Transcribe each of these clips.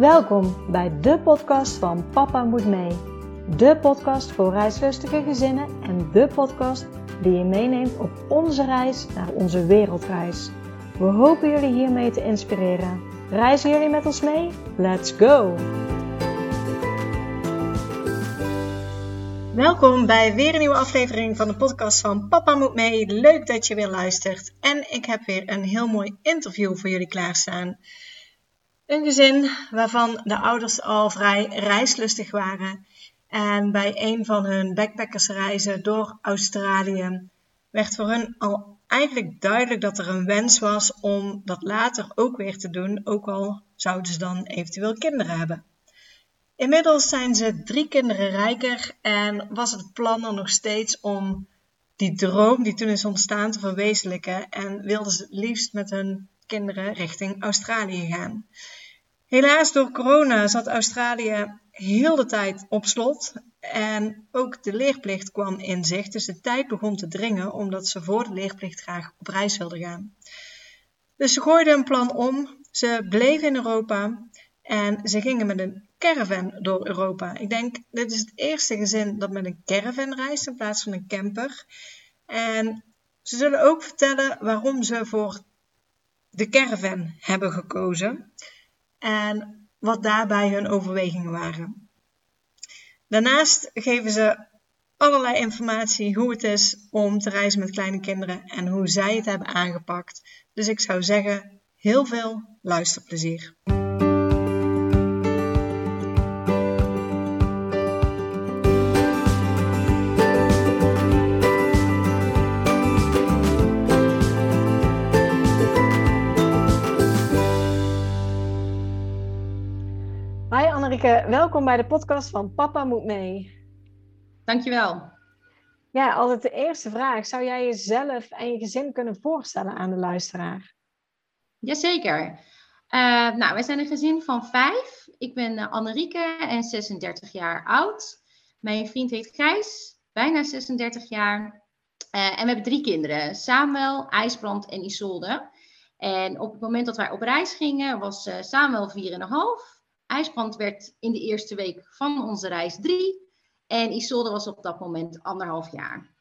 Welkom bij de podcast van Papa Moet Mee. De podcast voor reislustige gezinnen en de podcast die je meeneemt op onze reis naar onze wereldreis. We hopen jullie hiermee te inspireren. Reizen jullie met ons mee? Let's go! Welkom bij weer een nieuwe aflevering van de podcast van Papa Moet Mee. Leuk dat je weer luistert. En ik heb weer een heel mooi interview voor jullie klaarstaan. Een gezin waarvan de ouders al vrij reislustig waren. En bij een van hun backpackersreizen door Australië werd voor hun al eigenlijk duidelijk dat er een wens was om dat later ook weer te doen, ook al zouden ze dan eventueel kinderen hebben. Inmiddels zijn ze drie kinderen rijker en was het plan dan nog steeds om die droom die toen is ontstaan te verwezenlijken en wilden ze het liefst met hun kinderen richting Australië gaan. Helaas door corona zat Australië heel de tijd op slot en ook de leerplicht kwam in zicht, dus de tijd begon te dringen omdat ze voor de leerplicht graag op reis wilden gaan. Dus ze gooiden een plan om, ze bleven in Europa en ze gingen met een caravan door Europa. Ik denk, dit is het eerste gezin dat met een caravan reist in plaats van een camper. En ze zullen ook vertellen waarom ze voor de caravan hebben gekozen en wat daarbij hun overwegingen waren. Daarnaast geven ze allerlei informatie hoe het is om te reizen met kleine kinderen en hoe zij het hebben aangepakt. Dus ik zou zeggen, heel veel luisterplezier. Welkom bij de podcast van Papa Moet Mee. Dankjewel. Ja, altijd de eerste vraag. Zou jij jezelf en je gezin kunnen voorstellen aan de luisteraar? Jazeker. Uh, nou, wij zijn een gezin van vijf. Ik ben uh, Annerieke en 36 jaar oud. Mijn vriend heet Gijs, bijna 36 jaar. Uh, en we hebben drie kinderen. Samuel, IJsbrand en Isolde. En op het moment dat wij op reis gingen, was Samuel 4,5. IJsbrand werd in de eerste week van onze reis drie. En Isolde was op dat moment anderhalf jaar.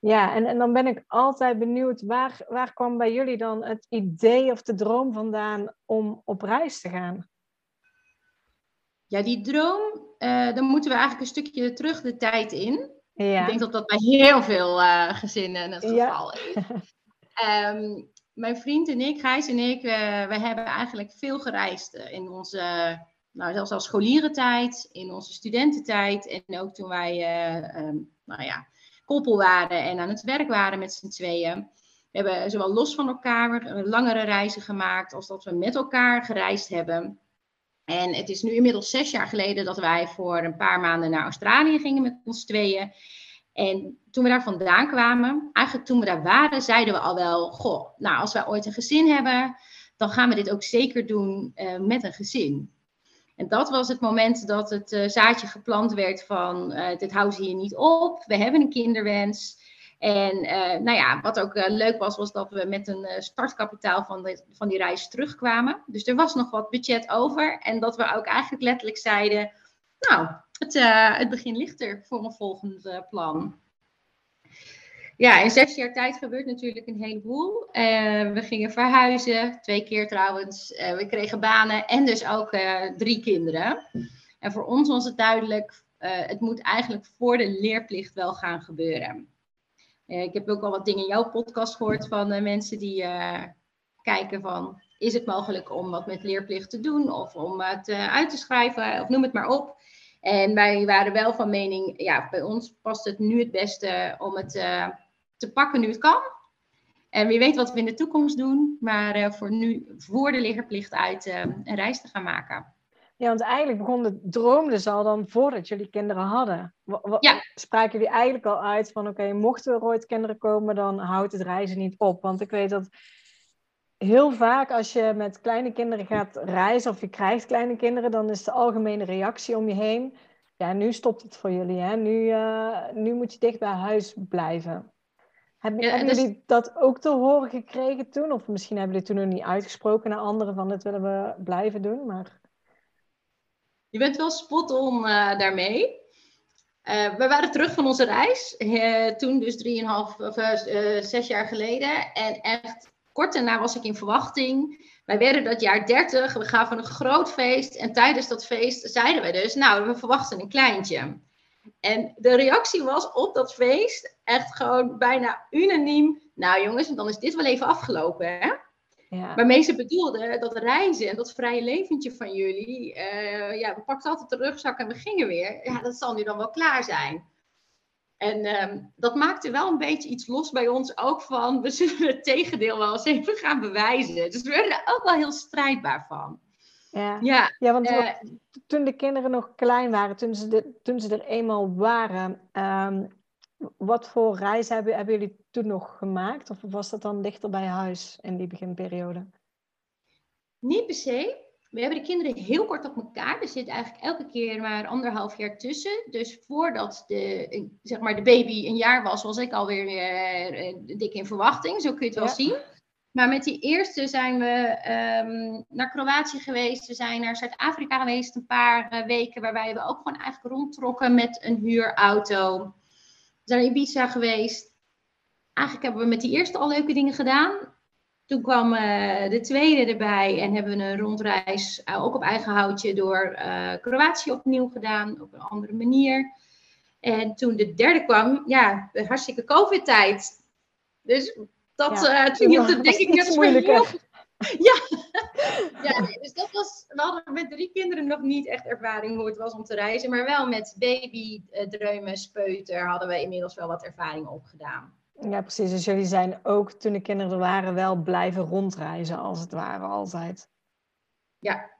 Ja, en, en dan ben ik altijd benieuwd, waar, waar kwam bij jullie dan het idee of de droom vandaan om op reis te gaan? Ja, die droom, uh, dan moeten we eigenlijk een stukje terug de tijd in. Ja. Ik denk dat dat bij heel veel uh, gezinnen het geval ja. is. Um, mijn vriend en ik, Gijs en ik, uh, we hebben eigenlijk veel gereisd in onze, nou zelfs als scholierentijd, in onze studententijd en ook toen wij, uh, um, nou ja, koppel waren en aan het werk waren met z'n tweeën. We hebben zowel los van elkaar langere reizen gemaakt als dat we met elkaar gereisd hebben. En het is nu inmiddels zes jaar geleden dat wij voor een paar maanden naar Australië gingen met ons tweeën. En toen we daar vandaan kwamen, eigenlijk toen we daar waren, zeiden we al wel: Goh, nou, als wij ooit een gezin hebben, dan gaan we dit ook zeker doen uh, met een gezin. En dat was het moment dat het uh, zaadje geplant werd van: uh, dit houden ze hier niet op, we hebben een kinderwens. En nou ja, wat ook leuk was, was dat we met een startkapitaal van, van die reis terugkwamen. Dus er was nog wat budget over. En dat we ook eigenlijk letterlijk zeiden: Nou, het, uh, het begin ligt er voor een volgend uh, plan. Ja, in zes jaar tijd gebeurt natuurlijk een heleboel. Uh, we gingen verhuizen, twee keer trouwens. we kregen banen en dus ook drie kinderen. En voor ons was het duidelijk, het moet eigenlijk voor de leerplicht wel gaan gebeuren. ik heb ook al wat dingen in jouw podcast gehoord van mensen die kijken van... Is het mogelijk om wat met leerplicht te doen of om het uit te schrijven of noem het maar op. En wij waren wel van mening, ja, bij ons past het nu het beste om het uh, te pakken nu het kan. En wie weet wat we in de toekomst doen, maar uh, voor nu, voor de liggerplicht uit, uh, een reis te gaan maken. Ja, want eigenlijk begon de droom dus al dan voordat jullie kinderen hadden. Ja. Spraken jullie eigenlijk al uit van, oké, okay, mochten er ooit kinderen komen, dan houdt het reizen niet op. Want ik weet dat heel vaak als je met kleine kinderen gaat reizen of je krijgt kleine kinderen, dan is de algemene reactie om je heen. Ja, nu stopt het voor jullie. Hè? Nu, uh, nu moet je dicht bij huis blijven. Hebben, ja, hebben dus... jullie dat ook te horen gekregen toen? Of misschien hebben jullie toen nog niet uitgesproken naar anderen van dit willen we blijven doen. Maar... je bent wel spot on daarmee. we waren terug van onze reis, toen dus drieënhalf of zes jaar geleden. En echt kort daarna was ik in verwachting. Wij werden dat jaar 30, we gaven een groot feest. En tijdens dat feest zeiden wij dus, nou, we verwachten een kleintje. En de reactie was op dat feest echt gewoon bijna unaniem. Nou jongens, dan is dit wel even afgelopen, hè? Ja. Waarmee ze bedoelden dat reizen en dat vrije leventje van jullie. Uh, ja, we pakten altijd de rugzak en we gingen weer. Ja, dat zal nu dan wel klaar zijn. En um, dat maakte wel een beetje iets los bij ons ook van, we zullen het tegendeel wel eens even gaan bewijzen. Dus we werden er ook wel heel strijdbaar van. Ja, ja, ja want uh, toen de kinderen nog klein waren, toen ze, de, toen ze er eenmaal waren, um, wat voor reis hebben, hebben jullie toen nog gemaakt? Of was dat dan dichter bij huis in die beginperiode? Niet per se we hebben de kinderen heel kort op elkaar. Er zit eigenlijk elke keer maar anderhalf jaar tussen. Dus voordat de, zeg maar de baby een jaar was, was ik alweer uh, dik in verwachting. Zo kun je het wel zien. Maar met die eerste zijn we um, naar Kroatië geweest. We zijn naar Zuid-Afrika geweest een paar uh, weken. Waarbij we ook gewoon eigenlijk rondtrokken met een huurauto. We zijn naar Ibiza geweest. Eigenlijk hebben we met die eerste al leuke dingen gedaan. Toen kwam uh, de tweede erbij en hebben we een rondreis, uh, ook op eigen houtje, door uh, Kroatië opnieuw gedaan, op een andere manier. En toen de derde kwam, ja, de hartstikke COVID-tijd. Dus dat, ja, toen hield het denk ik net moeilijker. Ja. ja, dus dat was, we hadden met drie kinderen nog niet echt ervaring hoe het was om te reizen, maar wel met baby, dreumen, speuter hadden we inmiddels wel wat ervaring opgedaan. Ja, precies. Dus jullie zijn ook toen de kinderen er waren wel blijven rondreizen, als het ware, altijd. Ja.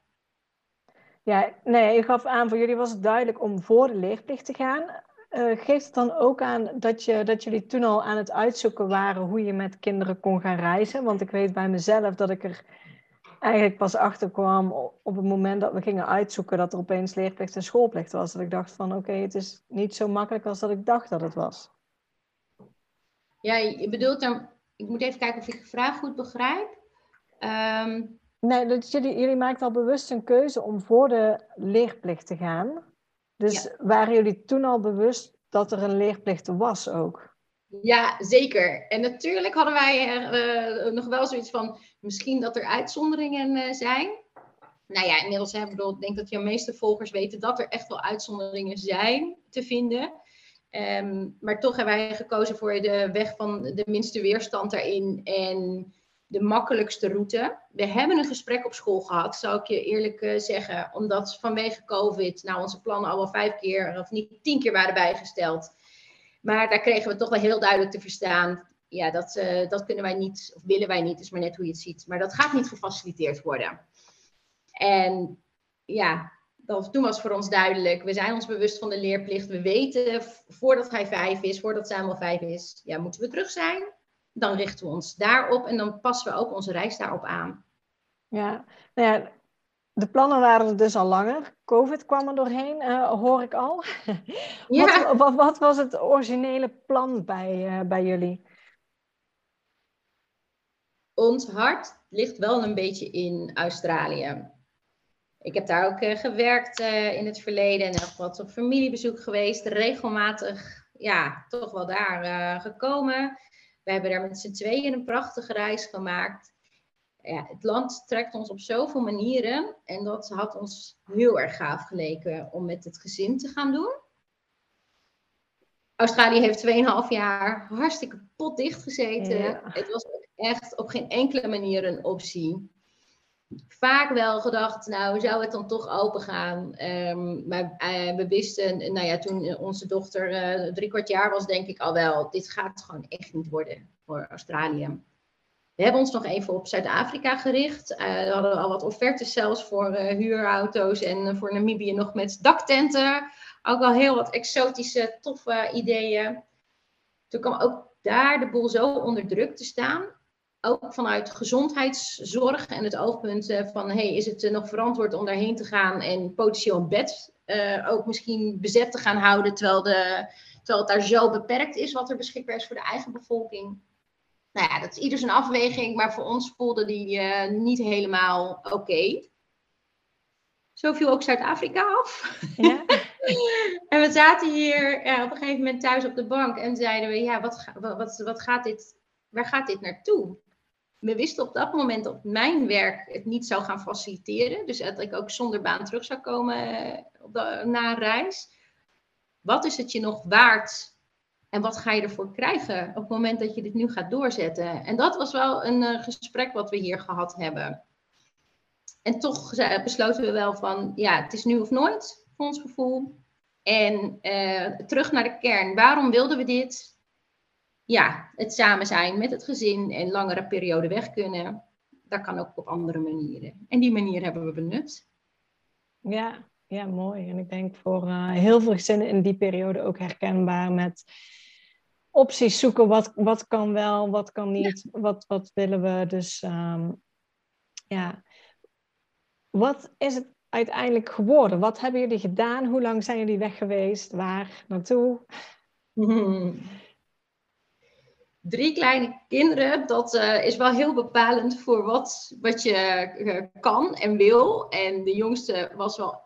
Ja, nee, je gaf aan, voor jullie was het duidelijk om voor de leerplicht te gaan. Uh, geeft het dan ook aan dat, je, dat jullie toen al aan het uitzoeken waren hoe je met kinderen kon gaan reizen? Want ik weet bij mezelf dat ik er eigenlijk pas achter kwam op het moment dat we gingen uitzoeken dat er opeens leerplicht en schoolplicht was. Dat ik dacht van oké, het is niet zo makkelijk als dat ik dacht dat het was. Ja, je bedoelt dan, ik moet even kijken of ik de vraag goed begrijp. Um, nee, dus jullie, jullie maakten al bewust een keuze om voor de leerplicht te gaan. Dus waren jullie toen al bewust dat er een leerplicht was ook? Ja, zeker. En natuurlijk hadden wij uh, nog wel zoiets van, misschien dat er uitzonderingen uh, zijn. Nou ja, inmiddels hebben we, ik denk dat je meeste volgers weten dat er echt wel uitzonderingen zijn te vinden. Um, maar toch hebben wij gekozen voor de weg van de minste weerstand daarin en de makkelijkste route. We hebben een gesprek op school gehad, zou ik je eerlijk uh, zeggen, omdat vanwege COVID nou, onze plannen al wel vijf keer of niet tien keer waren bijgesteld. Maar daar kregen we toch wel heel duidelijk te verstaan. Ja, dat, uh, dat kunnen wij niet, of willen wij niet, is maar net hoe je het ziet. Maar dat gaat niet gefaciliteerd worden. En ja, dat, toen was voor ons duidelijk, we zijn ons bewust van de leerplicht. We weten voordat hij vijf is, voordat zij al vijf is, ja, moeten we terug zijn. Dan richten we ons daarop en dan passen we ook onze reis daarop aan. Ja, nou ja, de plannen waren er dus al langer. COVID kwam er doorheen, uh, hoor ik al. Ja. wat, wat, wat, was het originele plan bij, uh, bij jullie? Ons hart ligt wel een beetje in Australië. Ik heb daar ook uh, gewerkt uh, in het verleden en heb wat op familiebezoek geweest. Regelmatig, ja, toch wel daar uh, gekomen. We hebben daar met z'n tweeën een prachtige reis gemaakt. Ja, het land trekt ons op zoveel manieren. En dat had ons heel erg gaaf geleken om met het gezin te gaan doen. Australië heeft 2,5 jaar hartstikke potdicht gezeten. Ja. Het was echt op geen enkele manier een optie vaak wel gedacht, nou zou het dan toch open gaan. Um, maar uh, we wisten, nou ja, toen onze dochter uh, drie kwart jaar was, denk ik al wel, dit gaat gewoon echt niet worden voor Australië. We hebben ons nog even op Zuid-Afrika gericht. We hadden al wat offertes zelfs voor huurauto's en voor Namibië nog met daktenten. Ook al heel wat exotische, toffe ideeën. Toen kwam ook daar de boel zo onder druk te staan ook vanuit gezondheidszorg en het oogpunt uh, van hey, is het uh, nog verantwoord om daarheen te gaan en potentieel een bed uh, ook misschien bezet te gaan houden, terwijl, de, terwijl het daar zo beperkt is wat er beschikbaar is voor de eigen bevolking. Nou ja, dat is ieders een afweging, maar voor ons voelde die niet helemaal oké. Okay. Zo viel ook Zuid-Afrika af. Ja. en we zaten hier op een gegeven moment thuis op de bank en zeiden we, ja, wat, wat, wat gaat dit, waar gaat dit naartoe? We wisten op dat moment dat mijn werk het niet zou gaan faciliteren. Dus dat ik ook zonder baan terug zou komen eh, na reis. Wat is het je nog waard en wat ga je ervoor krijgen op het moment dat je dit nu gaat doorzetten? En dat was wel een uh, gesprek wat we hier gehad hebben. En toch besloten we wel van, ja, het is nu of nooit, voor ons gevoel. En uh, terug naar de kern. Waarom wilden we dit? Ja, het samen zijn met het gezin en langere periode weg kunnen. Dat kan ook op andere manieren. En die manier hebben we benut. Ja, ja, mooi. En ik denk voor uh, heel veel gezinnen in die periode ook herkenbaar met opties zoeken. Wat, wat kan wel, wat kan niet, wat, wat willen we. Dus um, ja, wat is het uiteindelijk geworden? Wat hebben jullie gedaan? Hoe lang zijn jullie weg geweest? Waar naartoe? Drie kleine kinderen, dat uh, is wel heel bepalend voor wat, wat je uh, kan en wil. En de jongste was wel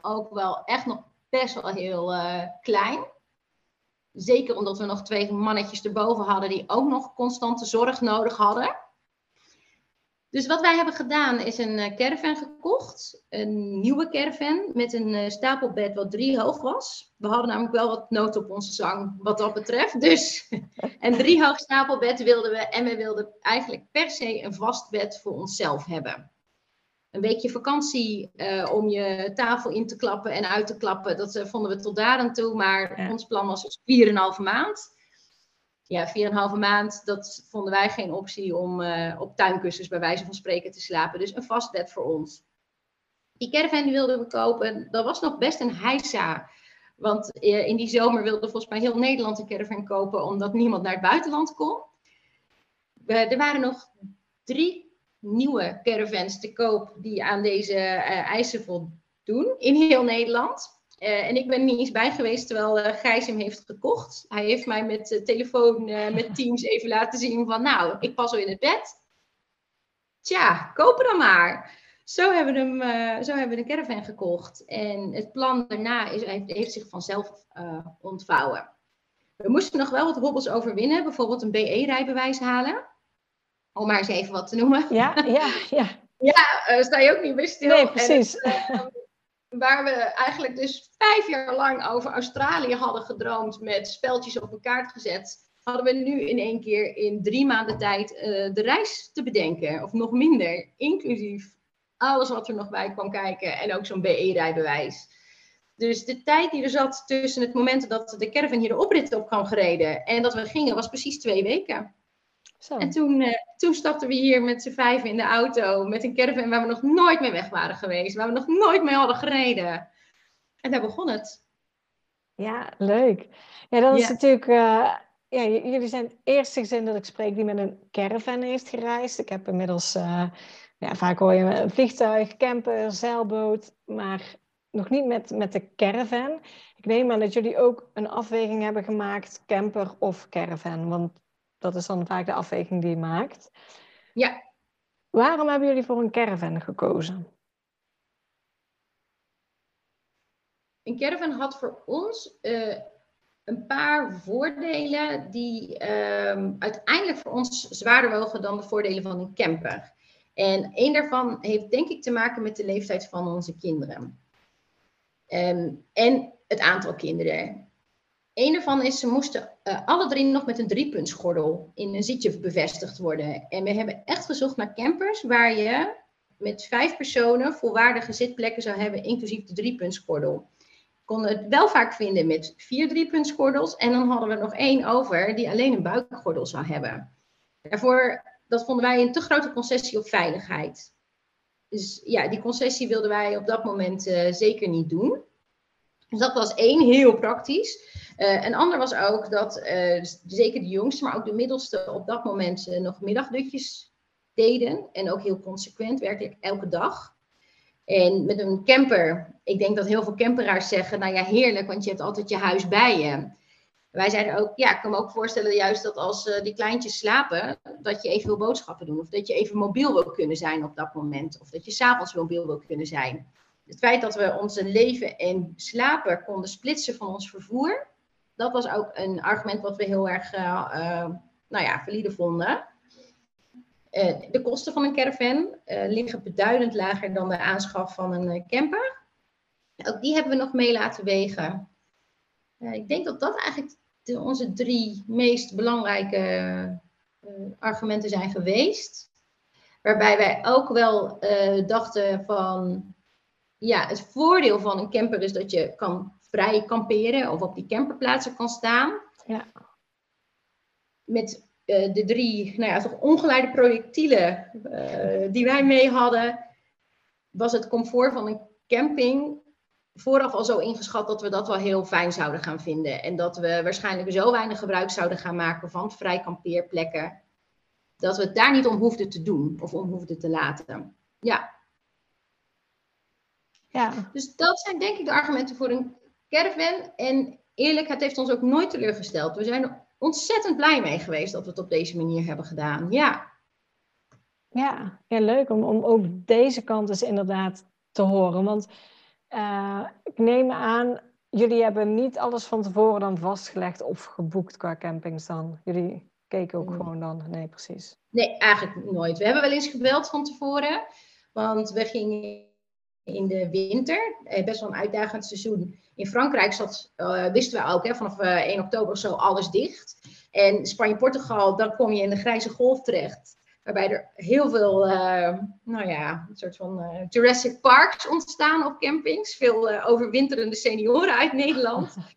ook wel echt nog best wel heel uh, klein. Zeker omdat we nog twee mannetjes erboven hadden die ook nog constante zorg nodig hadden. Dus wat wij hebben gedaan is een eh, caravan gekocht. Een nieuwe caravan met een eh, stapelbed wat drie hoog was. We hadden namelijk wel wat nood op onze zang wat dat betreft. Dus een drie hoog stapelbed wilden we. En we wilden eigenlijk per se een vast bed voor onszelf hebben. Een weekje vakantie uh, om je tafel in te klappen en uit te klappen. Dat vonden we tot daar aan toe. Maar ons plan was dus 4,5 maand ja, vier en een halve maand, dat vonden wij geen optie om uh, op tuinkussens bij wijze van spreken te slapen. Dus een vast bed voor ons. Die caravan wilden we kopen, dat was nog best een heisa. Want uh, in die zomer wilde volgens mij heel Nederland een caravan kopen, omdat niemand naar het buitenland kon. Uh, er waren nog drie nieuwe caravans te koop die aan deze eisen voldoen in heel Nederland. Uh, en ik ben niet eens bij geweest terwijl uh, Gijs hem heeft gekocht. Hij heeft mij met uh, telefoon, met Teams even laten zien van nou, ik pas al in het bed. Tja, kopen dan maar. Zo hebben we, hem, zo hebben we de caravan gekocht. En het plan daarna is, heeft, heeft zich vanzelf ontvouwen. We moesten nog wel wat hobbels overwinnen. Bijvoorbeeld een BE-rijbewijs halen. Om maar eens even wat te noemen. Ja, ja, ja. ja, sta je ook niet bij stil. Nee, precies. En, waar we eigenlijk dus vijf jaar lang over Australië hadden gedroomd met speltjes op een kaart gezet, hadden we nu in één keer in drie maanden tijd uh, de reis te bedenken. Of nog minder, inclusief alles wat er nog bij kwam kijken en ook zo'n BE-rijbewijs. Dus de tijd die er zat tussen het moment dat de caravan hier de oprit op kwam gereden en dat we gingen, was precies twee weken. Zo. En toen, uh, toen stapten we hier met z'n vijf in de auto met een caravan waar we nog nooit mee weg waren geweest, waar we nog nooit mee hadden gereden. En daar begon het. Ja, leuk. Ja, dat is natuurlijk. Uh, ja, jullie zijn het eerste gezin dat ik spreek die met een caravan heeft gereisd. Ik heb inmiddels, uh, ja, vaak hoor je een vliegtuig, camper, zeilboot, maar nog niet met, met de caravan. Ik neem aan dat jullie ook een afweging hebben gemaakt, camper of caravan. Want dat is dan vaak de afweging die je maakt. Ja. Waarom hebben jullie voor een caravan gekozen? Een caravan had voor ons uh, een paar voordelen die uh, uiteindelijk voor ons zwaarder wogen dan de voordelen van een camper. En een daarvan heeft denk ik te maken met de leeftijd van onze kinderen. Um, en het aantal kinderen. Een ervan is, ze moesten uh, alle drie nog met een driepuntsgordel in een zitje bevestigd worden. En we hebben echt gezocht naar campers waar je met vijf personen volwaardige zitplekken zou hebben, inclusief de driepuntsgordel. Konden het wel vaak vinden met vier driepuntsgordels. En dan hadden we nog één over die alleen een buikgordel zou hebben. Daarvoor, dat vonden wij een te grote concessie op veiligheid. Dus ja, die concessie wilden wij op dat moment uh, zeker niet doen. Dus dat was één, heel praktisch. Uh, een ander was ook dat uh, zeker de jongste, maar ook de middelste op dat moment uh, nog middagdutjes deden. En ook heel consequent, werkelijk elke dag. En met een camper, ik denk dat heel veel camperaars zeggen, nou ja, heerlijk, want je hebt altijd je huis bij je. Wij zeiden ook, ja, ik kan me ook voorstellen juist dat als die kleintjes slapen, dat je even wil boodschappen doen. Of dat je even mobiel wil kunnen zijn op dat moment. Of dat je s'avonds mobiel wil kunnen zijn. het feit dat we onze leven en slapen konden splitsen van ons vervoer, dat was ook een argument wat we heel erg, uh, nou ja, valide vonden. de kosten van een caravan liggen beduidend lager dan de aanschaf van een camper. Ook die hebben we nog mee laten wegen. ik denk dat dat eigenlijk onze drie meest belangrijke argumenten zijn geweest. Waarbij wij ook wel dachten van ja, het voordeel van een camper is dat je kan vrij kamperen of op die camperplaatsen kan staan. Ja. Met uh, de drie, nou ja, toch ongeleide projectielen uh, die wij mee hadden, was het comfort van een camping vooraf al zo ingeschat dat we dat wel heel fijn zouden gaan vinden. En dat we waarschijnlijk zo weinig gebruik zouden gaan maken van vrij kampeerplekken, dat we het daar niet om hoefden te doen of om hoefden te laten. Ja, ja. Dus dat zijn denk ik de argumenten voor een caravan. En eerlijk, het heeft ons ook nooit teleurgesteld. We zijn er ontzettend blij mee geweest dat we het op deze manier hebben gedaan. Ja. Ja, ja leuk om, om ook deze kant eens inderdaad te horen. Want uh, ik neem aan, jullie hebben niet alles van tevoren dan vastgelegd of geboekt qua campings dan. Jullie keken ook gewoon dan. Nee, precies. Nee, eigenlijk nooit. We hebben wel eens gebeld van tevoren. Want we gingen in de winter. Eh, best wel een uitdagend seizoen. In Frankrijk zat, uh, wisten we ook, hè, vanaf 1 eh, oktober of zo alles dicht. En Spanje-Portugal, dan kom je in de grijze golf terecht. Waarbij er heel veel, nou ja, een soort van Jurassic Parks ontstaan op campings. Veel overwinterende senioren uit Nederland.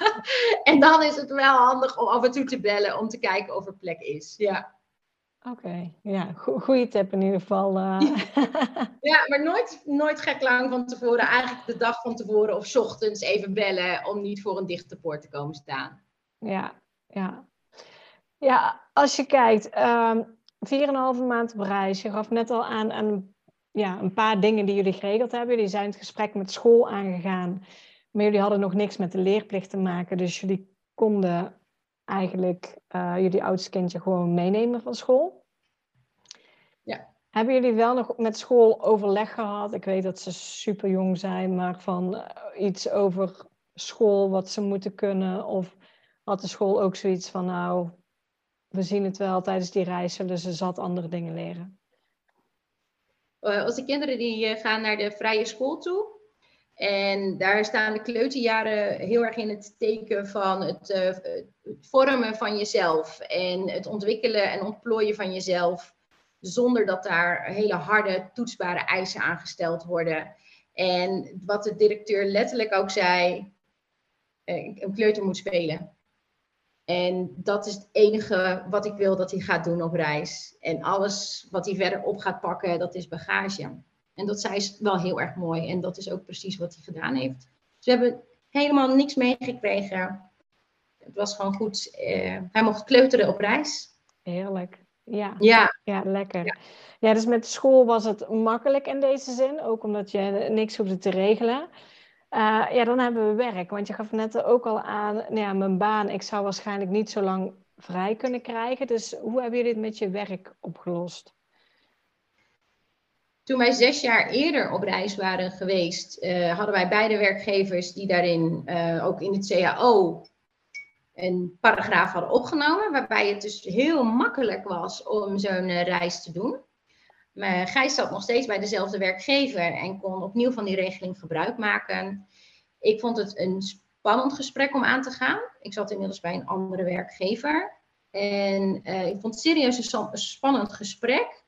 en dan is het wel handig om af en toe te bellen om te kijken of er plek is. Ja. Oké, ja, goede tip in ieder geval. Uh. Ja, maar nooit, nooit gek lang van tevoren. Eigenlijk de dag van tevoren of ochtends even bellen om niet voor een dichte poort te komen staan. Ja, ja. Ja, als je kijkt, um, ehm, 4,5 maand op reis. Je gaf net al aan, aan ja, een paar dingen die jullie geregeld hebben. Jullie zijn het gesprek met school aangegaan. Maar jullie hadden nog niks met de leerplicht te maken. Dus jullie konden eigenlijk uh, jullie oudste kindje gewoon meenemen van school. Ja. Hebben jullie wel nog met school overleg gehad? Ik weet dat ze super jong zijn, maar van eh, iets over school, wat ze moeten kunnen? Of had de school ook zoiets van, nou, we zien het wel, tijdens die reis zullen ze zat andere dingen leren? Uh, onze kinderen die gaan naar de vrije school toe. En daar staan de kleuterjaren heel erg in het teken van het, uh, het, vormen van jezelf en het ontwikkelen en ontplooien van jezelf, zonder dat daar hele harde, toetsbare eisen aangesteld worden. En wat de directeur letterlijk ook zei, uh, een kleuter moet spelen. En dat is het enige wat ik wil dat hij gaat doen op reis. En alles wat hij verder op gaat pakken, dat is bagage. En dat zei ze wel heel erg mooi. En dat is ook precies wat hij gedaan heeft. Dus we hebben helemaal niks meegekregen. Het was gewoon goed. Uh, hij mocht kleuteren op reis. Heerlijk. Ja, ja. ja lekker. Ja. ja. dus met school was het makkelijk in deze zin. Ook omdat je niks hoefde te regelen. Uh, ja, dan hebben we werk. Want je gaf net ook al aan, nou ja, mijn baan, ik zou waarschijnlijk niet zo lang vrij kunnen krijgen. Dus hoe hebben jullie dit met je werk opgelost? Toen wij zes jaar eerder op reis waren geweest, uh, hadden wij beide werkgevers die daarin uh, ook in het CAO een paragraaf hadden opgenomen, waarbij het dus heel makkelijk was om zo'n uh, reis te doen. Maar Gijs zat nog steeds bij dezelfde werkgever en kon opnieuw van die regeling gebruik maken. Ik vond het een spannend gesprek om aan te gaan. Ik zat inmiddels bij een andere werkgever. En ik vond het serieus een spannend gesprek.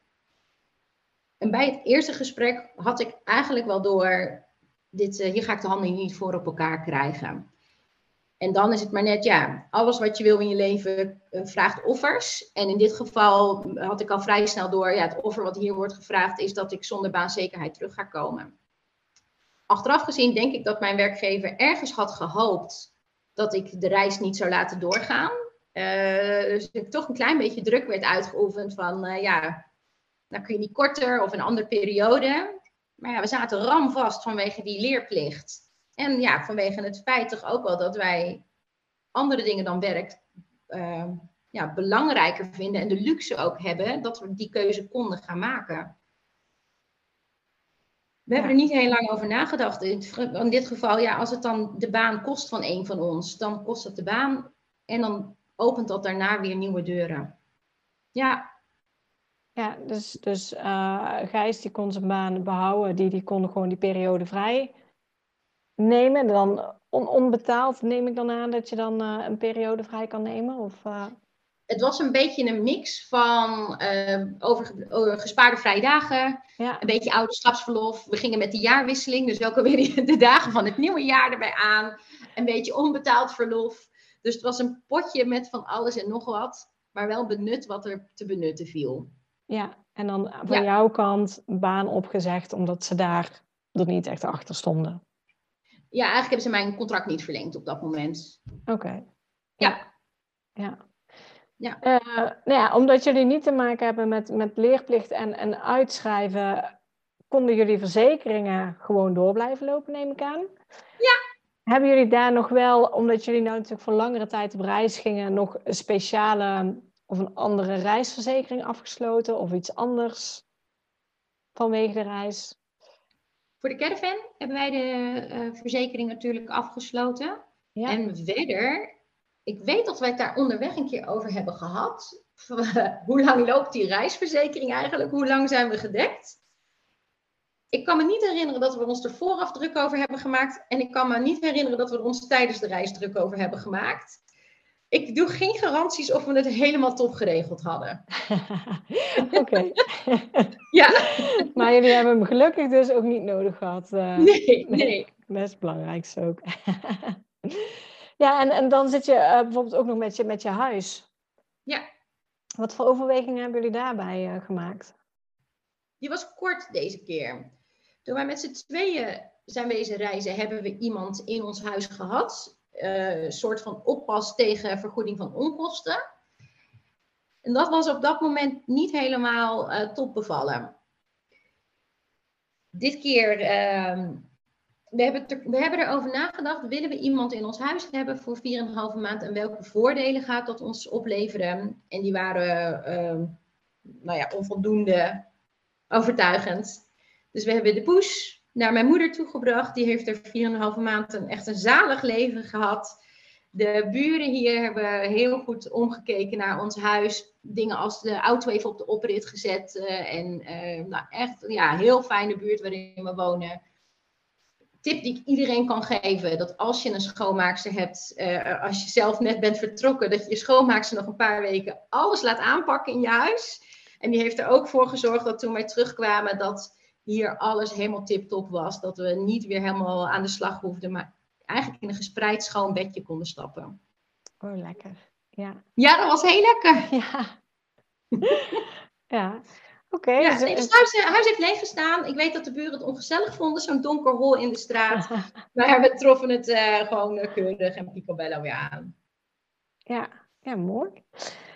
En bij het eerste gesprek had ik eigenlijk wel door, dit, uh, hier ga ik de handen niet voor op elkaar krijgen. En dan is het maar net, ja, alles wat je wil in je leven uh, vraagt offers. En in dit geval had ik al vrij snel door, ja, het offer wat hier wordt gevraagd is dat ik zonder baanzekerheid terug ga komen. Achteraf gezien denk ik dat mijn werkgever ergens had gehoopt dat ik de reis niet zou laten doorgaan. Uh, dus ik toch een klein beetje druk werd uitgeoefend van, ja, dan kun je niet korter of een andere periode. Maar ja, we zaten ramvast vanwege die leerplicht. En ja, vanwege het feit toch ook wel dat wij andere dingen dan werk uh, ja, belangrijker vinden en de luxe ook hebben dat we die keuze konden gaan maken. We hebben er niet heel lang over nagedacht. In dit geval, ja, als het dan de baan kost van een van ons, dan kost het de baan. En dan opent dat daarna weer nieuwe deuren. Ja. Ja, dus, dus uh, Gijs die kon zijn baan behouden, die, die kon gewoon die periode vrij nemen. Dan on, onbetaald neem ik dan aan dat je dan uh, een periode vrij kan nemen? Of, uh... Het was een beetje een mix van over, over, gespaarde vrije dagen, ja. een beetje ouderschapsverlof. We gingen met de jaarwisseling, dus ook alweer de dagen van het nieuwe jaar erbij aan. Een beetje onbetaald verlof. Dus het was een potje met van alles en nog wat, maar wel benut wat er te benutten viel. Ja, en dan van jouw kant baan opgezegd omdat ze daar er niet echt achter stonden. Ja, eigenlijk hebben ze mijn contract niet verlengd op dat moment. Oké. Ja. Ja. Ja. Uh, nou ja, omdat jullie niet te maken hebben met, met leerplicht en, en uitschrijven, konden jullie verzekeringen gewoon door blijven lopen, neem ik aan? Ja, hebben jullie daar nog wel, omdat jullie nou natuurlijk voor langere tijd op reis gingen, nog speciale of een andere reisverzekering afgesloten of iets anders vanwege de reis? Voor de caravan hebben wij de uh, verzekering natuurlijk afgesloten. Ja. En verder, ik weet dat wij het daar onderweg een keer over hebben gehad. Hoe lang loopt die reisverzekering eigenlijk? Hoe lang zijn we gedekt? ik kan me niet herinneren dat we ons er vooraf druk over hebben gemaakt. En ik kan me niet herinneren dat we ons tijdens de reis druk over hebben gemaakt. Ik doe geen garanties of we het helemaal top geregeld hadden. Oké. ja. Maar jullie hebben hem gelukkig dus ook niet nodig gehad. Uh, nee, nee. Best belangrijk ook. ja, en, en dan zit je uh, bijvoorbeeld ook nog met je, met je huis. Ja. Wat voor overwegingen hebben jullie daarbij uh, gemaakt? Die was kort deze keer. Toen wij met z'n tweeën zijn wezen reizen, hebben we iemand in ons huis gehad. Uh, soort van oppas tegen vergoeding van onkosten. En dat was op dat moment niet helemaal uh, top bevallen. Dit keer, uh, we, hebben we hebben erover nagedacht, willen we iemand in ons huis hebben voor 4,5 maand en welke voordelen gaat dat ons opleveren? En die waren ehm, nou ja, onvoldoende overtuigend. Dus we hebben de push naar mijn moeder toegebracht. Die heeft er 4,5 maand een, echt een zalig leven gehad. De buren hier hebben heel goed omgekeken naar ons huis. Dingen als de auto even op de oprit gezet. Uh, en uh, nou, echt ja, heel fijne buurt waarin we wonen. Tip die ik iedereen kan geven: dat als je een schoonmaakster hebt, uh, als je zelf net bent vertrokken, dat je je schoonmaakster nog een paar weken alles laat aanpakken in je huis. En die heeft er ook voor gezorgd dat toen wij terugkwamen, dat hier alles helemaal tip-top was. Dat we niet weer helemaal aan de slag hoefden, maar eigenlijk in een gespreid schoon bedje konden stappen. Oh, lekker. Ja, ja dat was heel lekker. Ja. ja. Oké. ja, dus, het huis, eh, huis, heeft leeg gestaan. Ik weet dat de buren het ongezellig vonden, zo'n donker hol in de straat. maar we troffen het uh, gewoon keurig en picobello weer aan. Ja, ja mooi.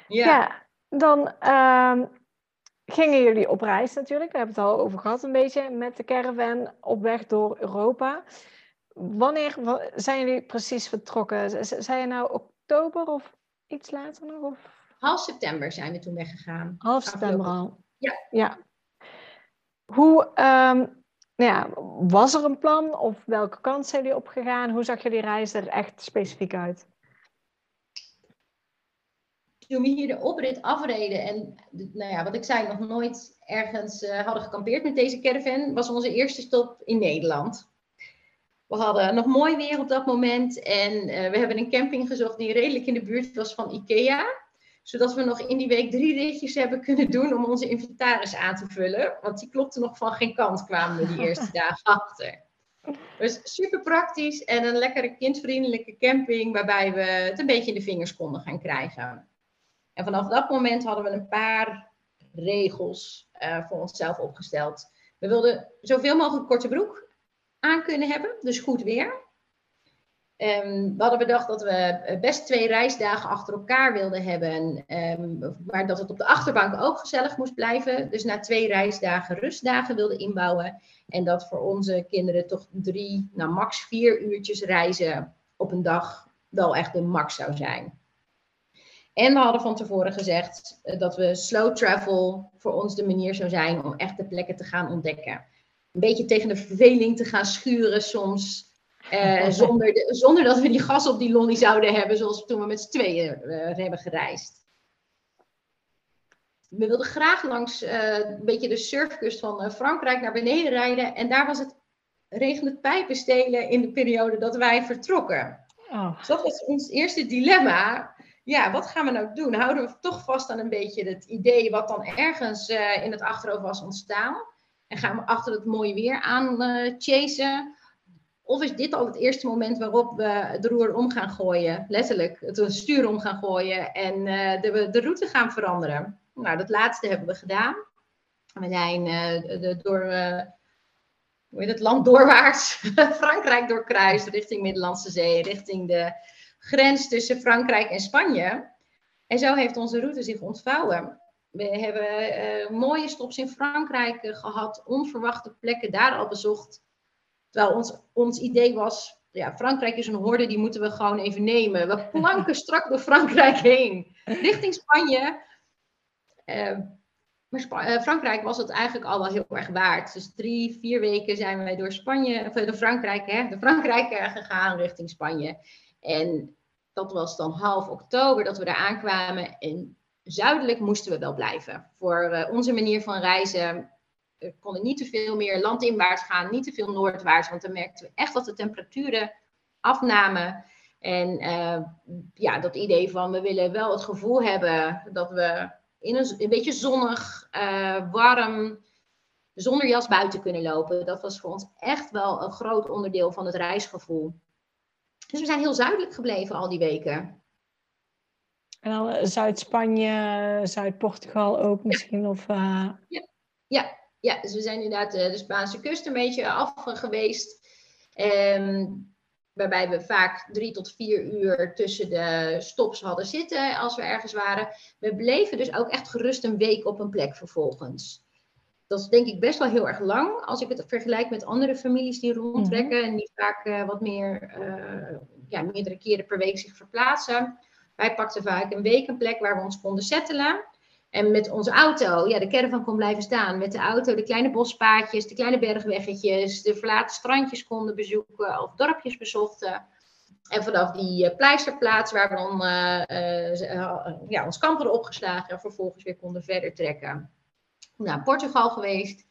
Ja, ja dan uh, gingen jullie op reis natuurlijk. We hebben het al over gehad een beetje met de caravan op weg door Europa. Wanneer zijn jullie precies vertrokken? Zijn je nou oktober of iets later nog? Of? Half september zijn we toen weggegaan. Half september al? Ja. ja. Hoe um, ja, was er een plan of welke kant zijn jullie opgegaan? Hoe zag jullie reis er echt specifiek uit? Toen we hier de oprit afreden en nou ja, wat ik zei, nog nooit ergens uh, hadden gekampeerd met deze caravan, was onze eerste stop in Nederland. We hadden nog mooi weer op dat moment en uh, we hebben een camping gezocht die redelijk in de buurt was van Ikea. Zodat we nog in die week drie ritjes hebben kunnen doen om onze inventaris aan te vullen. Want die klopte nog van geen kant, kwamen we die eerste dagen achter. Dus super praktisch en een lekkere kindvriendelijke camping waarbij we het een beetje in de vingers konden gaan krijgen. En vanaf dat moment hadden we een paar regels uh, voor onszelf opgesteld. We wilden zoveel mogelijk korte broek aan kunnen hebben, dus goed weer. Um, we hadden bedacht dat we best twee reisdagen achter elkaar wilden hebben, maar dat het op de achterbank ook gezellig moest blijven. Dus na twee reisdagen rustdagen wilden inbouwen. En dat voor onze kinderen toch drie, nou max vier uurtjes reizen op een dag wel echt de max zou zijn. En we hadden van tevoren gezegd eh, dat we slow travel voor ons de manier zou zijn om echt de plekken te gaan ontdekken. een beetje tegen de verveling te gaan schuren soms. Uh, zonder, de, zonder dat we die gas op die lolly zouden hebben, zoals toen we met z'n tweeën uh, hebben gereisd. We wilden graag langs uh, een beetje de surfkust van Frankrijk naar beneden rijden. En daar was het regende pijpenstelen in de periode dat wij vertrokken. Oh. Dus dat was ons eerste dilemma. Ja, wat gaan we nou doen? Houden we toch vast aan een beetje het idee wat dan ergens in het achterhoofd was ontstaan? En gaan we achter het mooie weer aan chasen? Of is dit al het eerste moment waarop we de roer om gaan gooien, letterlijk het stuur om gaan gooien en uh, de, de route gaan veranderen? Nou, dat laatste hebben we gedaan. We zijn uh, door uh, hoe heet het, land doorwaarts, Frankrijk doorkruist, richting Middellandse Zee, richting de grens tussen Frankrijk en Spanje. En zo heeft onze route zich ontvouwen. We hebben mooie stops in Frankrijk gehad, onverwachte plekken daar al bezocht. Terwijl ons, ons idee was, ja, Frankrijk is een horde, die moeten we gewoon even nemen. We planken strak door Frankrijk heen, richting Spanje. Uh, maar Frankrijk was het eigenlijk al wel heel erg waard. Dus drie, vier weken zijn wij door Spanje, of door Frankrijk, hè, door Frankrijk gegaan richting Spanje. En dat was dan half oktober dat we daar aankwamen. En zuidelijk moesten we wel blijven. Voor onze manier van reizen we konden niet te veel meer landinwaarts gaan, niet te veel noordwaarts, want dan merkten we echt dat de temperaturen afnamen. En uh, ja, dat idee van we willen wel het gevoel hebben dat we in een, beetje zonnig, uh, warm, zonder jas buiten kunnen lopen. Dat was voor ons echt wel een groot onderdeel van het reisgevoel. Dus we zijn heel zuidelijk gebleven al die weken. En dan eh, Zuid-Spanje, Zuid-Portugal ook misschien? Of, uh... ja. ja, ja, dus we zijn inderdaad de, de Spaanse kust een beetje af geweest. Um, waarbij we vaak drie tot vier uur tussen de stops hadden zitten als we ergens waren. We bleven dus ook echt gerust een week op een plek vervolgens. Dat is denk ik best wel heel erg lang als ik het vergelijk met andere families die rondtrekken mhm. en die vaak uh, wat meer, uh, ja, meerdere keren per week zich verplaatsen. Wij pakten vaak een week een plek waar we ons konden settelen. En met onze auto, ja, de caravan kon blijven staan. Met de auto de kleine bospaadjes, de kleine bergweggetjes, de verlaten strandjes konden bezoeken of dorpjes bezochten. En vanaf die uh, pleisterplaats waar we dan uh, ja, ons kamp hadden opgeslagen en vervolgens weer konden verder trekken. Nou, Portugal geweest.